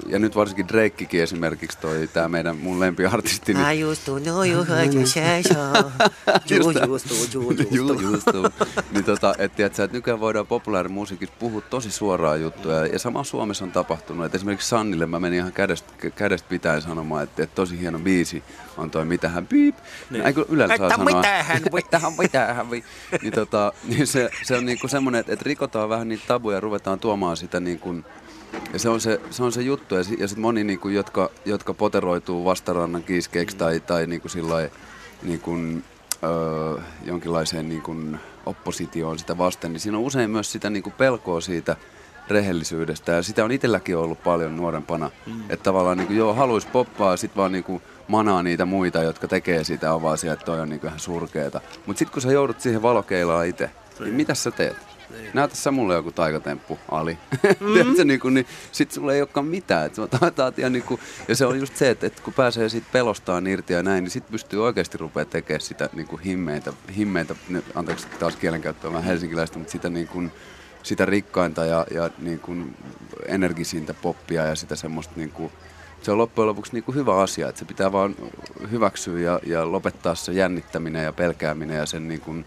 ja nyt varsinkin Drakekin esimerkiksi toi, tää meidän mun lempiartisti, niin I used to know you heard You used to, you used Juu, to. just tuu. niin tota, et, tiiätkö, että nykyään voidaan populaarimusiikissa puhua tosi suoraa juttuja. Ja sama Suomessa on tapahtunut. Et esimerkiksi Sannille mä menin ihan kädestä, kädestä pitäen sanomaan, että, että tosi hieno biisi on toi Mitähän piip. Niin. Eikö Ylellä saa sanoa? mitähän voi- Mitähän, mitähän voi. Niin, tota, niin se, se on niinku semmoinen, että, että rikotaan vähän niitä tabuja ja ruvetaan tuomaan sitä niin kuin, ja se on se, se, on se juttu. Ja, si- ja sitten moni, niinku, jotka, jotka poteroituu vastarannan kiiskeiksi tai, tai niinku sillai, niinku, öö, jonkinlaiseen niinku, oppositioon sitä vasten, niin siinä on usein myös sitä niinku, pelkoa siitä rehellisyydestä. Ja sitä on itselläkin ollut paljon nuorempana. Mm. Että tavallaan niinku, joo, haluaisi poppaa, sit vaan niinku, manaa niitä muita, jotka tekee sitä on vaan siellä, että toi on niinku, ihan surkeeta. Mutta sitten kun sä joudut siihen valokeilaan itse, niin mitä sä teet? Näytä sä mulle joku taikatemppu, Ali. Mm-hmm. niin, kuin, niin sit sulla ei olekaan mitään. Et, taat ihan niin kuin, ja se on just se, että, että kun pääsee siitä pelostaan irti ja näin, niin sit pystyy oikeasti rupea tekemään sitä niin kuin himmeitä, himmeitä, anteeksi taas kielenkäyttöä vähän helsinkiläistä, mutta sitä niin kuin, sitä rikkainta ja, ja niin kuin energisintä poppia ja sitä semmoista niin kuin, se on loppujen lopuksi niin kuin hyvä asia, että se pitää vaan hyväksyä ja, ja lopettaa se jännittäminen ja pelkääminen ja sen niin kuin,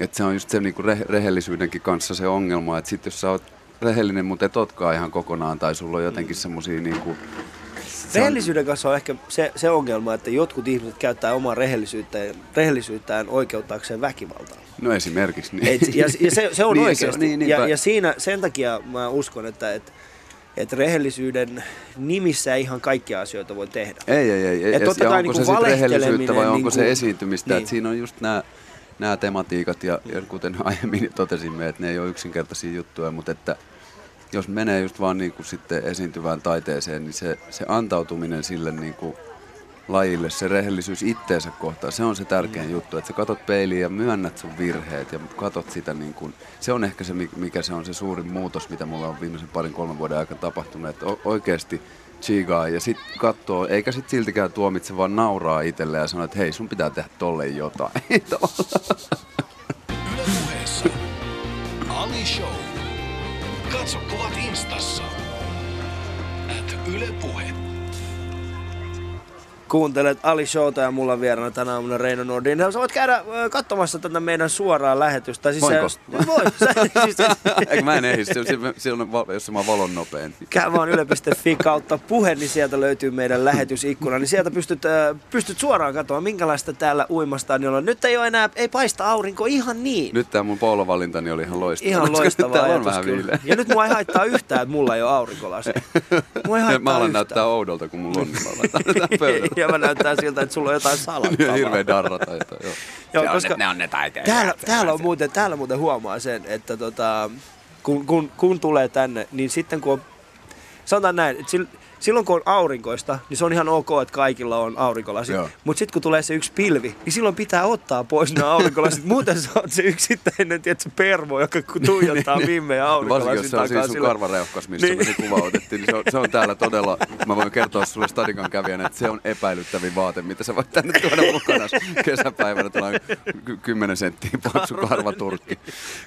että se on just se niinku re- rehellisyydenkin kanssa se ongelma, että sit jos sä oot rehellinen, mutta et otkaan ihan kokonaan, tai sulla on jotenkin semmosia niinku... se on- Rehellisyyden kanssa on ehkä se, se ongelma, että jotkut ihmiset käyttää omaa rehellisyyttään, rehellisyyttään oikeuttaakseen väkivaltaan. No esimerkiksi. Niin. Et, ja, ja se, se on Niin, oikeasti. niin, ja, niinpä. ja siinä, sen takia mä uskon, että et, et rehellisyyden nimissä ei ihan kaikkia asioita voi tehdä. Ei, ei, ei. Et ja totta kai onko niinku se sitten rehellisyyttä vai onko se niinku- esiintymistä? niin. Että siinä on just nämä nämä tematiikat ja, ja kuten aiemmin totesimme, että ne ei ole yksinkertaisia juttuja, mutta että jos menee just vaan niin kuin sitten esiintyvään taiteeseen, niin se, se antautuminen sille niin kuin lajille, se rehellisyys itteensä kohtaan, se on se tärkein juttu, että sä katot peiliin ja myönnät sun virheet ja katot sitä niin kuin, se on ehkä se, mi- mikä se on se suurin muutos, mitä mulla on viimeisen parin kolmen vuoden aikana tapahtunut, että oikeasti chigaa ja sit katsoo, eikä sit siltikään tuomitse, vaan nauraa itselleen ja sanoo, että hei, sun pitää tehdä tolle jotain. Yle puheessa Ali Show. Katso kuvat instassa. At Yle Puhe. Kuuntelet Ali Showta ja mulla vieraana tänä aamuna Reino Nordin. Sä voit käydä katsomassa tätä meidän suoraa lähetystä. Siis Voinko? Se, voi. Sä, siis, Eikö mä en ehdi, se, se, se on, va- jos mä valon nopein. käy vaan yle.fi kautta puhe, niin sieltä löytyy meidän lähetysikkuna. Niin sieltä pystyt, pystyt suoraan katsomaan, minkälaista täällä uimastadionilla on. Nyt ei ole enää, ei paista aurinko ihan niin. Nyt tää mun polovalintani oli ihan loistava. Ihan loistava Täällä on ajatus vähän kyllä. Ja nyt mua ei haittaa yhtään, että mulla ei ole aurinkolasi. Mua ei haittaa mä alan näyttää oudolta, kun mulla on, niin mä mä näyttää siltä, että sulla on jotain salattavaa. Hirveä darrata. Että, joo. Joo, Se on koska ne, ne on ne taiteilijat. täällä, täällä, on muuten, täällä muuten huomaa sen, että tota, kun, kun, kun tulee tänne, niin sitten kun on, sanotaan näin, että sil- silloin kun on aurinkoista, niin se on ihan ok, että kaikilla on aurinkolasit. Mutta sitten kun tulee se yksi pilvi, niin silloin pitää ottaa pois nämä aurinkolasit. Muuten sä oot se yksittäinen tietysti, pervo, joka tuijottaa vimmejä Varsinkin aurinkolasin jos se on siinä sun karvareuhkas, missä Niin. me se kuva otettiin, niin se on, se on täällä todella, mä voin kertoa sulle Stadikan kävijänä, että se on epäilyttävin vaate, mitä sä voit tänne tuoda mukana kesäpäivänä, tällainen ky- 10 senttiä paksu karvaturkki.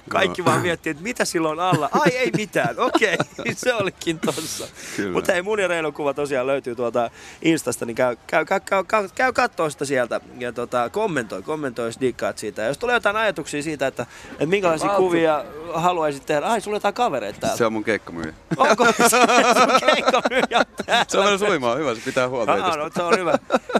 Kaikki vaan miettii, että mitä silloin alla. Ai ei mitään, okei, se olikin tossa. Mutta hei, mun ja Reinon kuva tosiaan löytyy tuolta Instasta, niin käy, käy, käy, käy, käy, käy kattoo sitä sieltä ja tota, kommentoi, kommentoi, jos diggaat siitä. Ja jos tulee jotain ajatuksia siitä, että, että minkälaisia Valttu. kuvia haluaisit tehdä. Ai, sulla jotain kavereita täällä. Se on mun keikkamyyjä. Onko se sun keikkamyyjä täällä? Se on meillä suimaa, hyvä, se pitää huolta Ah, itsestä. no, se on hyvä.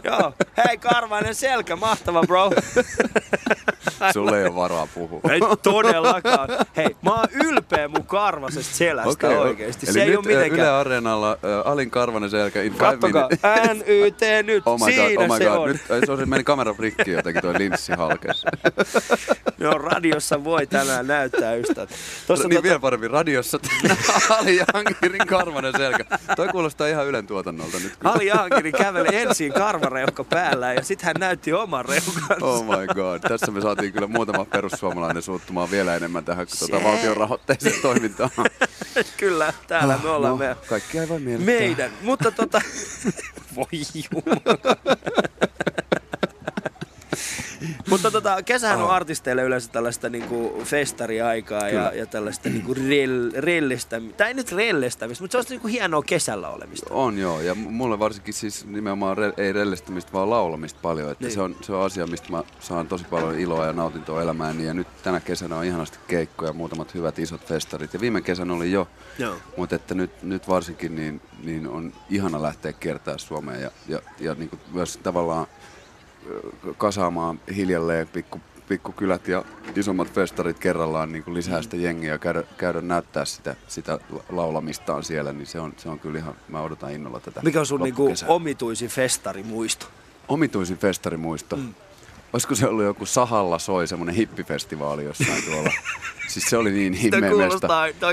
Joo. Hei, karvainen selkä, mahtava bro. Sulle ei ole varaa puhua. Ei todellakaan. Hei, mä oon ylpeä mun karvasesta selästä Okei, oikeesti. Eli Se ei nyt oo mitenkään... Yle Areenalla äh, Alin Karvanen selkä in Kattokaa. NYT nyt, Oh my god, siinä oh my se god. on. Nyt, se, on, se meni kamera rikki jotenkin toi linssi halkes. Joo, radiossa voi tänään näyttää ystävät. Tossa niin tota, vielä paremmin radiossa. Ali Jankirin Karvanen selkä. Toi kuulostaa ihan Ylen tuotannolta nyt. Ali Jaakiri käveli ensin karvareukka päällä ja sitten hän näytti oman reukansa. Oh my god. Tässä me saatiin kyllä muutama perussuomalainen suuttumaan vielä enemmän tähän tuota, valtion rahoitteiseen toimintaan. Kyllä, täällä me ollaan no, meidän, kaikki ei voi meidän. Mutta tota... Voi jumala. Mutta tota, kesähän on artisteille yleensä tällaista niinku festariaikaa ja, ja tällaista niinku rell, rellistämistä. Tai ei nyt rellistämistä, mutta se on niinku hienoa kesällä olemista. On joo, ja mulle varsinkin siis nimenomaan re- ei rellestämistä, vaan laulamista paljon. Että Niin. se, on, se on asia, mistä mä saan tosi paljon iloa ja nautintoa elämääni. Ja nyt tänä kesänä on ihanasti keikkoja, muutamat hyvät isot festarit. Ja viime kesänä oli jo, Joo. mutta että nyt, nyt varsinkin niin, niin on ihana lähteä kiertää Suomeen ja, ja, ja niin kuin myös tavallaan kasaamaan hiljalleen pikku, pikkukylät ja isommat festarit kerrallaan niin kuin lisää sitä jengiä ja käydä, käydä näyttää sitä, sitä la- laulamistaan siellä, niin se on, se on kyllä ihan, mä odotan innolla tätä Mikä on sun niinku omituisin festarimuisto? Omituisin festarimuisto. Mm. Olisiko se ollut joku Sahalla soi, semmonen hippifestivaali jossain tuolla? siis se oli niin himmeä mesta.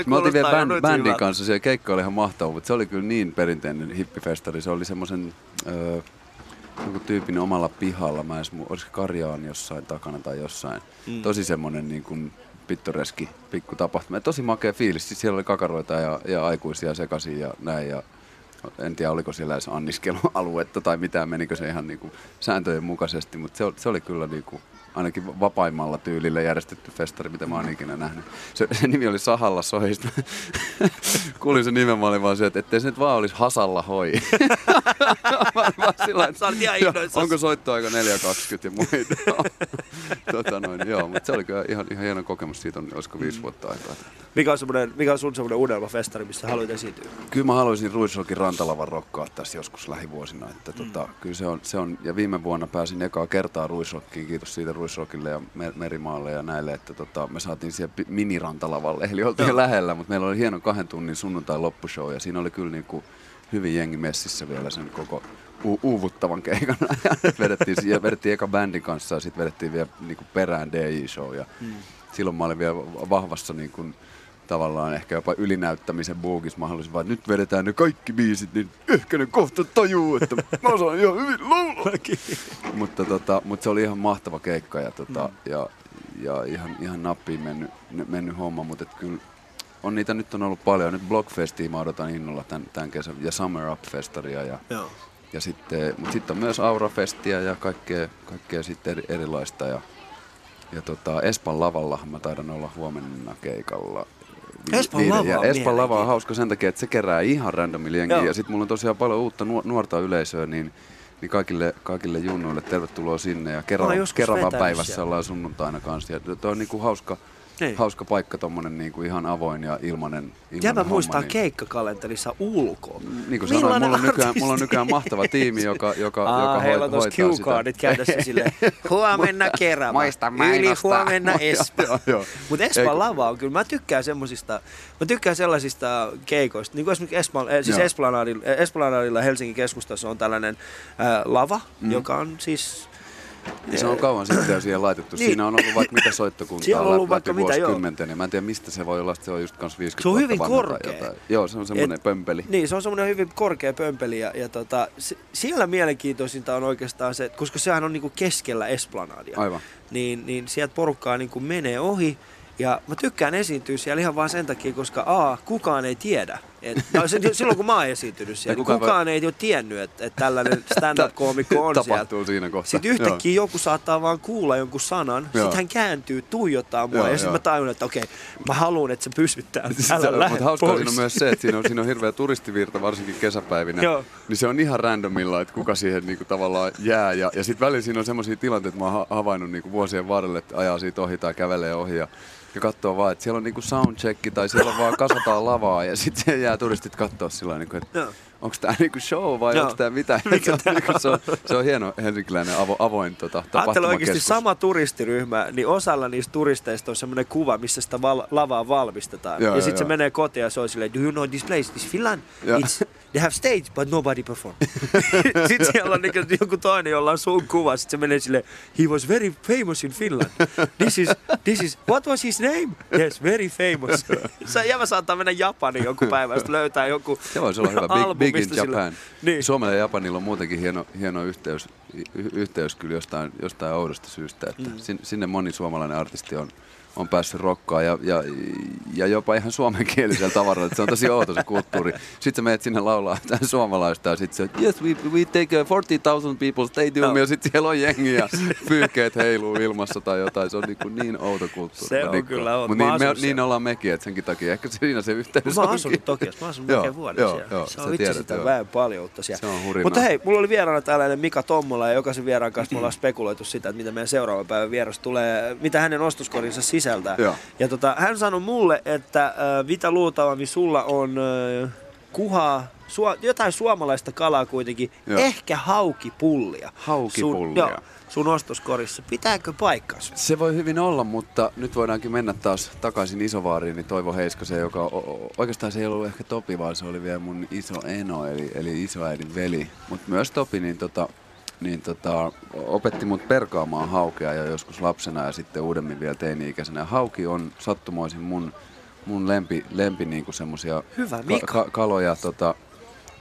Me oltiin vielä bänd, bändin hyvältä. kanssa, se keikka oli ihan mahtava, mutta se oli kyllä niin perinteinen hippifestari. Se oli semmoisen öö, joku tyypin omalla pihalla, mä edes, olisiko Karjaan jossain takana tai jossain. Mm. Tosi semmonen niin kuin pittoreski pikku tapahtuma. Ja tosi makea fiilis, siis siellä oli kakaroita ja, ja aikuisia sekaisin ja näin. Ja en tiedä, oliko siellä edes anniskelualuetta tai mitään, menikö se ihan niinku sääntöjen mukaisesti, mutta se, oli- se oli kyllä niinku ainakin vapaimmalla tyylillä järjestetty festari, mitä mä oon ikinä nähnyt. Se, se nimi oli Sahalla Soista. Kuulin sen nimen, mä olin vaan se, että ettei se nyt vaan olisi Hasalla Hoi. mä olin vaan sillä joo, innoissasi. Onko soittoaika 4.20 ja muita? tota noin, joo, mutta se oli kyllä ihan, ihan hieno kokemus. Siitä on, olisiko viisi vuotta aikaa. Mikä on, mikä on sun semmoinen unelmafestari, missä haluat esiintyä? Kyllä mä haluaisin Ruisrokin rantalavan rokkaa tässä joskus lähivuosina. Että tota, kyllä se on, se on, ja viime vuonna pääsin ekaa kertaa Ruisrokkiin, kiitos siitä Ruisrokille ja Mer- Merimaalle ja näille, että tota, me saatiin pi- minirantalavalle, eli oltiin jo lähellä, mutta meillä oli hieno kahden tunnin sunnuntai loppushow ja siinä oli kyllä niinku hyvin jengi messissä vielä sen koko u- uuvuttavan keikan vedettiin, ja vedettiin eka bändin kanssa ja sitten vedettiin vielä niinku perään DJ-show ja silloin mä olin vielä vahvassa niin kuin, tavallaan ehkä jopa ylinäyttämisen buukissa. Mä halusin vaan, nyt vedetään ne kaikki biisit, niin ehkä ne kohta tajuu, että mä osaan ihan hyvin laulaa. mutta, tota, mutta se oli ihan mahtava keikka ja, tota, ja, ja ihan, ihan nappiin mennyt, mennyt homma, mutta et kyllä on niitä nyt on ollut paljon. Nyt Blockfestia mä odotan innolla tämän, tämän kesän ja Summer Up-festaria ja, Joo. ja sitten, mutta sitten on myös Aurafestia ja kaikkea, kaikkea sitten eri, erilaista. Ja, ja tota, Espan lavalla mä taidan olla huomenna keikalla. Espan viiden- lava ja on Espan lava on hauska sen takia, että se kerää ihan randomilla jengiä. Ja sitten mulla on tosiaan paljon uutta nu- nuorta yleisöä, niin niin kaikille, kaikille junnuille tervetuloa sinne. Ja kerran, kerran päivässä siellä. ollaan sunnuntaina kanssa. Ja tuo on niinku hauska, Niin. hauska paikka, tommonen niinku ihan avoin ja ilmanen, ilmanen Jäbä homma, muistaa niin- keikkakalenterissa ulkoa. Niin kuin sanoin, mulla on, nykyään, mulla on nykyään mahtava tiimi, joka, joka, Aa, joka heillä on hoi- tuossa hoitaa cue-cardit kädessä silleen, huomenna kerran. Yli huomenna joo. Mutta Eikö- lava on kyllä, mä tykkään semmosista, mä tykkään sellaisista keikoista, niin kuin esimerkiksi Espan, eh, siis. Esplanadilla, Esplanadilla Helsingin keskustassa on tällainen äh, lava, Mm. joka on siis Ja se on kauan sitten jo siihen laitettu. Niin. Siinä on ollut vaikka mitä soittokuntaa Siellä on ollut läpi vaikka mitä, vuosikymmenten. Ja mä en tiedä mistä se voi olla, se on just kans 50 Se on hyvin korkea. jotain. Joo, se on semmoinen pömpeli. Niin, se on semmoinen hyvin korkea pömpeli ja, ja tota, se, siellä mielenkiintoisinta on oikeastaan se, että koska sehän on niinku keskellä Esplanadia, Aivan. niin, niin sieltä porukkaa niinku menee ohi. Ja mä tykkään esiintyä siellä ihan vaan sen takia, koska A, kukaan ei tiedä. Et, no, se, silloin kun mä oon esiintynyt siellä, niin kukaan- kukaan ei ole tiennyt, että, että tällainen stand-up-koomikko on siellä. Tapahtuu siinä kohtaa. Sitten yhtäkkiä joku saattaa vaan kuulla jonkun sanan, Joo. sitten hän kääntyy, tuijottaa mua Joo, ja sitten joo. mä tajun, että okei, mä haluan, että se pysyttää. Sitten Älä se- lähde Mutta hauskaa pois. siinä on myös se, että siinä on, siinä on hirveä turistivirta, varsinkin kesäpäivinä. Joo. Niin se on ihan randomilla, että kuka siihen niinku tavallaan jää. Ja, ja sitten välillä siinä on semmoisia tilanteita, että mä oon ha- havainnut niinku vuosien varrella, että ajaa siitä ohi tai kävelee ohi. Ja, ja katsoo vaan, että siellä on niinku soundcheck tai siellä on vaan kasataan lavaa ja sitten siellä jää turistit katsoa sillä niinku, että. Onko tämä niinku show vai onko tämä mitä. Se, on, niinku, se, on, se on hieno helsinkiläinen avo, avoin tota, Ajattele oikeasti sama turistiryhmä, niin osalla niistä turisteista on semmoinen kuva, missä sitä val- lavaa valmistetaan. Joo, ja sitten se menee kotiin ja se on silleen, do you know this place, this Finland? Joo. It's, they have stage, but nobody perform. sitten siellä on niinku joku toinen, jolla on sun kuva, sitten se menee silleen, he was very famous in Finland. This is, this is, what was his name? Yes, very famous. se jävä saattaa mennä Japaniin joku päivä, sitten löytää joku Se voisi olla hyvä. Big, album, big in Japan. Niin. Suomella ja Japanilla on muutenkin hieno, hieno yhteys, y- yhteys kyllä jostain, jostain oudosta syystä. Että Mm. sin, sinne moni suomalainen artisti on, on päässyt rokkaan ja, ja, ja jopa ihan suomenkielisellä tavalla. Että se on tosi outo se kulttuuri. Sitten sä menet sinne laulaa tämän suomalaista ja sitten se, yes, we, we take a 40,000 people stadium No. ja sitten siellä on jengi ja pyyhkeet heiluu ilmassa tai jotain. Se on niin, niin outo kulttuuri. Se on dikkaan. kyllä outo. Mut niin, me, niin ollaan mekin, että senkin takia ehkä siinä se yhteys Mä oon asunut Tokiossa, mä oon melkein vuoden joo, siellä. joo, se on vitsi sitä joo. vähän paljoutta siellä. Se on hurinaa. Mutta hei, mulla oli vieraana tällainen Mika Tommola ja jokaisen vieraan kanssa me ollaan spekuloitu sitä, että mitä meidän seuraava päivän vieras tulee, mitä hänen ostoskorinsa sisältää. Joo. Ja tota, hän sanoi mulle, että äh, mitä luultavammin sulla on äh, kuhaa, sua, jotain suomalaista kalaa kuitenkin, Joo. ehkä haukipullia. Haukipullia. Sun, joo, sun ostoskorissa. Pitääkö paikkansa? Se voi hyvin olla, mutta nyt voidaankin mennä taas takaisin Isovaariin, niin Toivo Heiskaseen, joka o- o- oikeastaan se ei ollut ehkä Topi, vaan se oli vielä mun iso eno, eli, eli isoäidin veli. Mutta myös Topi, niin, tota, niin tota, opetti mut perkaamaan haukea jo joskus lapsena ja sitten uudemmin vielä teini-ikäisenä. Ja hauki on sattumoisin mun, mun lempi, lempi niinku semmosia Hyvä, Mika. ka- kaloja tota,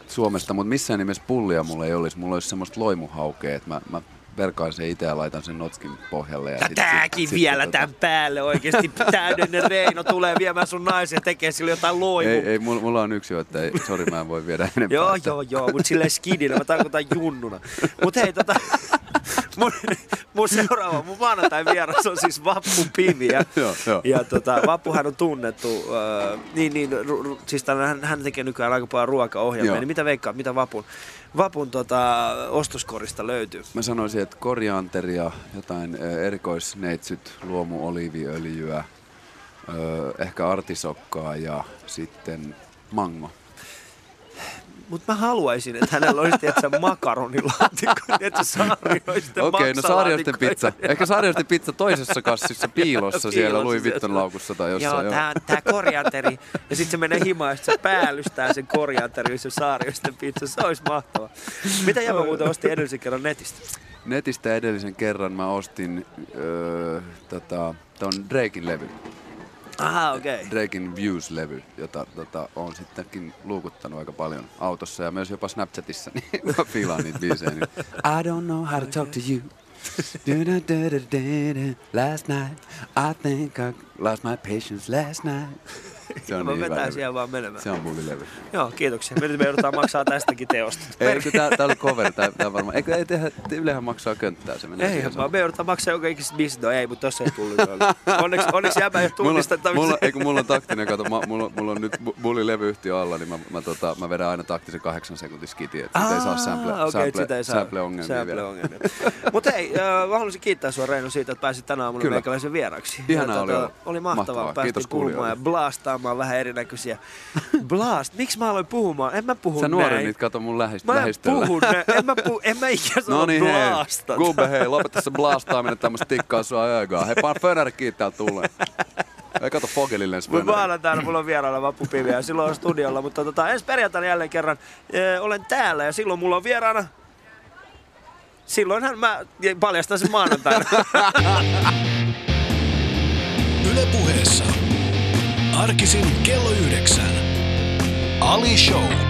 Suomesta, mutta missään nimessä pullia mulla ei olisi. Mulla olisi semmoista loimuhaukea, että mä, mä verkaan sen itse ja laitan sen notskin pohjalle. Ja sit- tääkin sit- vielä sit, tämän päälle oikeesti täydellinen Reino tulee viemään sun naisen ja tekee sille jotain loimu. Ei, ei mulla, mulla on yksi jo, että ei, sori mä en voi viedä enempää. Joo, joo, joo, mut silleen skidinä, mä tarkoitan junnuna. Mut hei, tota, mun, mun seuraava, mun maanantai vieras on siis Vappu Piviä. Joo, joo. Ja tota, Vappuhan on tunnettu, äh, niin, niin, ru, ru, siis tämän, hän, hän tekee nykyään aika paljon ruokaohjelmia, Joo. niin mitä veikkaat, mitä Vapun, Vapun tota, ostoskorista löytyy? Mä sanoisin, että korianteria, jotain ö, erikoisneitsyt, luomu oliiviöljyä, ö, ehkä artisokkaa ja sitten mango. Mut mä haluaisin, että hänellä olisi tietysti makaronilaatikko, että saarioisten Okei, no saarioisten pizza. Ehkä saarioisten pizza toisessa kassissa piilossa siellä Louis. Vuitton laukussa tai Joo, jossain. tää, tää korianteri. Ja sitten se menee himaan ja sit se päällystää sen korianterin se saarioisten pizza. Se olisi mahtavaa. Mitä Jäbä muuten osti edellisen kerran netistä? Netistä edellisen kerran mä ostin öö, tota, ton Drakein levy. Okei. Okay. Drakein Views-levy, jota tota, on sittenkin luukuttanut aika paljon autossa ja myös jopa Snapchatissa, niin mä fiilaan niitä biisejä. Niin. I don't know how to talk to you. Last night, I think I lost my patience last night. Se on Mä niin vetää siellä vaan menemään. Se on bulilevy. Joo, kiitoksia. Me nyt me joudutaan maksaa tästäkin teosta. Eikö tää, tää oli cover, tää, tää varmaan. Eikö ei tehdä, Ylehän maksaa könttää, se menee Ei, siihen vaan me joudutaan maksaa joka ikistä. No ei, mutta tossa ei tullut. Onneksi, onneksi jäbä ei ole Mulla, tunnistettavissa. mulla, ei kun mulla on taktinen, kato, mä, mulla, mulla on nyt bu- bulilevyyhtiö alla, niin mä, mä, tota, mä vedän aina taktisen kahdeksan sekuntin skiti, että ei saa sample, okei, sample, ei saa. sample-ongelmia vielä. Sample-ongelmia. Mutta hei, äh, mä haluaisin kiittää sua Reino siitä, että pääsit tänään aamulla Kyllä. meikäläisen vieraksi. Ihanaa oli olla. Oli mahtavaa, päästiin kuulijoille. ja blastaamaan vähän erinäköisiä. Blast, miksi mä aloin puhumaan? En mä puhu Sä näin. nuorenit, kato mun lähist, Mä en lähistöllä. puhu näin. En mä, puhu, en mä ikinä sano No niin hei, blastata. Gubbe hei, lopeta se blastaaminen tämmöstä tikkaa sua öögaa. Hei, paan Fönäri kiittää tulee. Ei kato Fogelille ensi Mutta maanantaina mulla on vierailla vappupiviä ja silloin on studiolla. Mutta tota, ensi perjantaina jälleen kerran ö, olen täällä ja silloin mulla on vieraana Silloinhan mä paljastan sen maanantaina. Yle puheessa. Arkisin kello yhdeksän. Ali Show.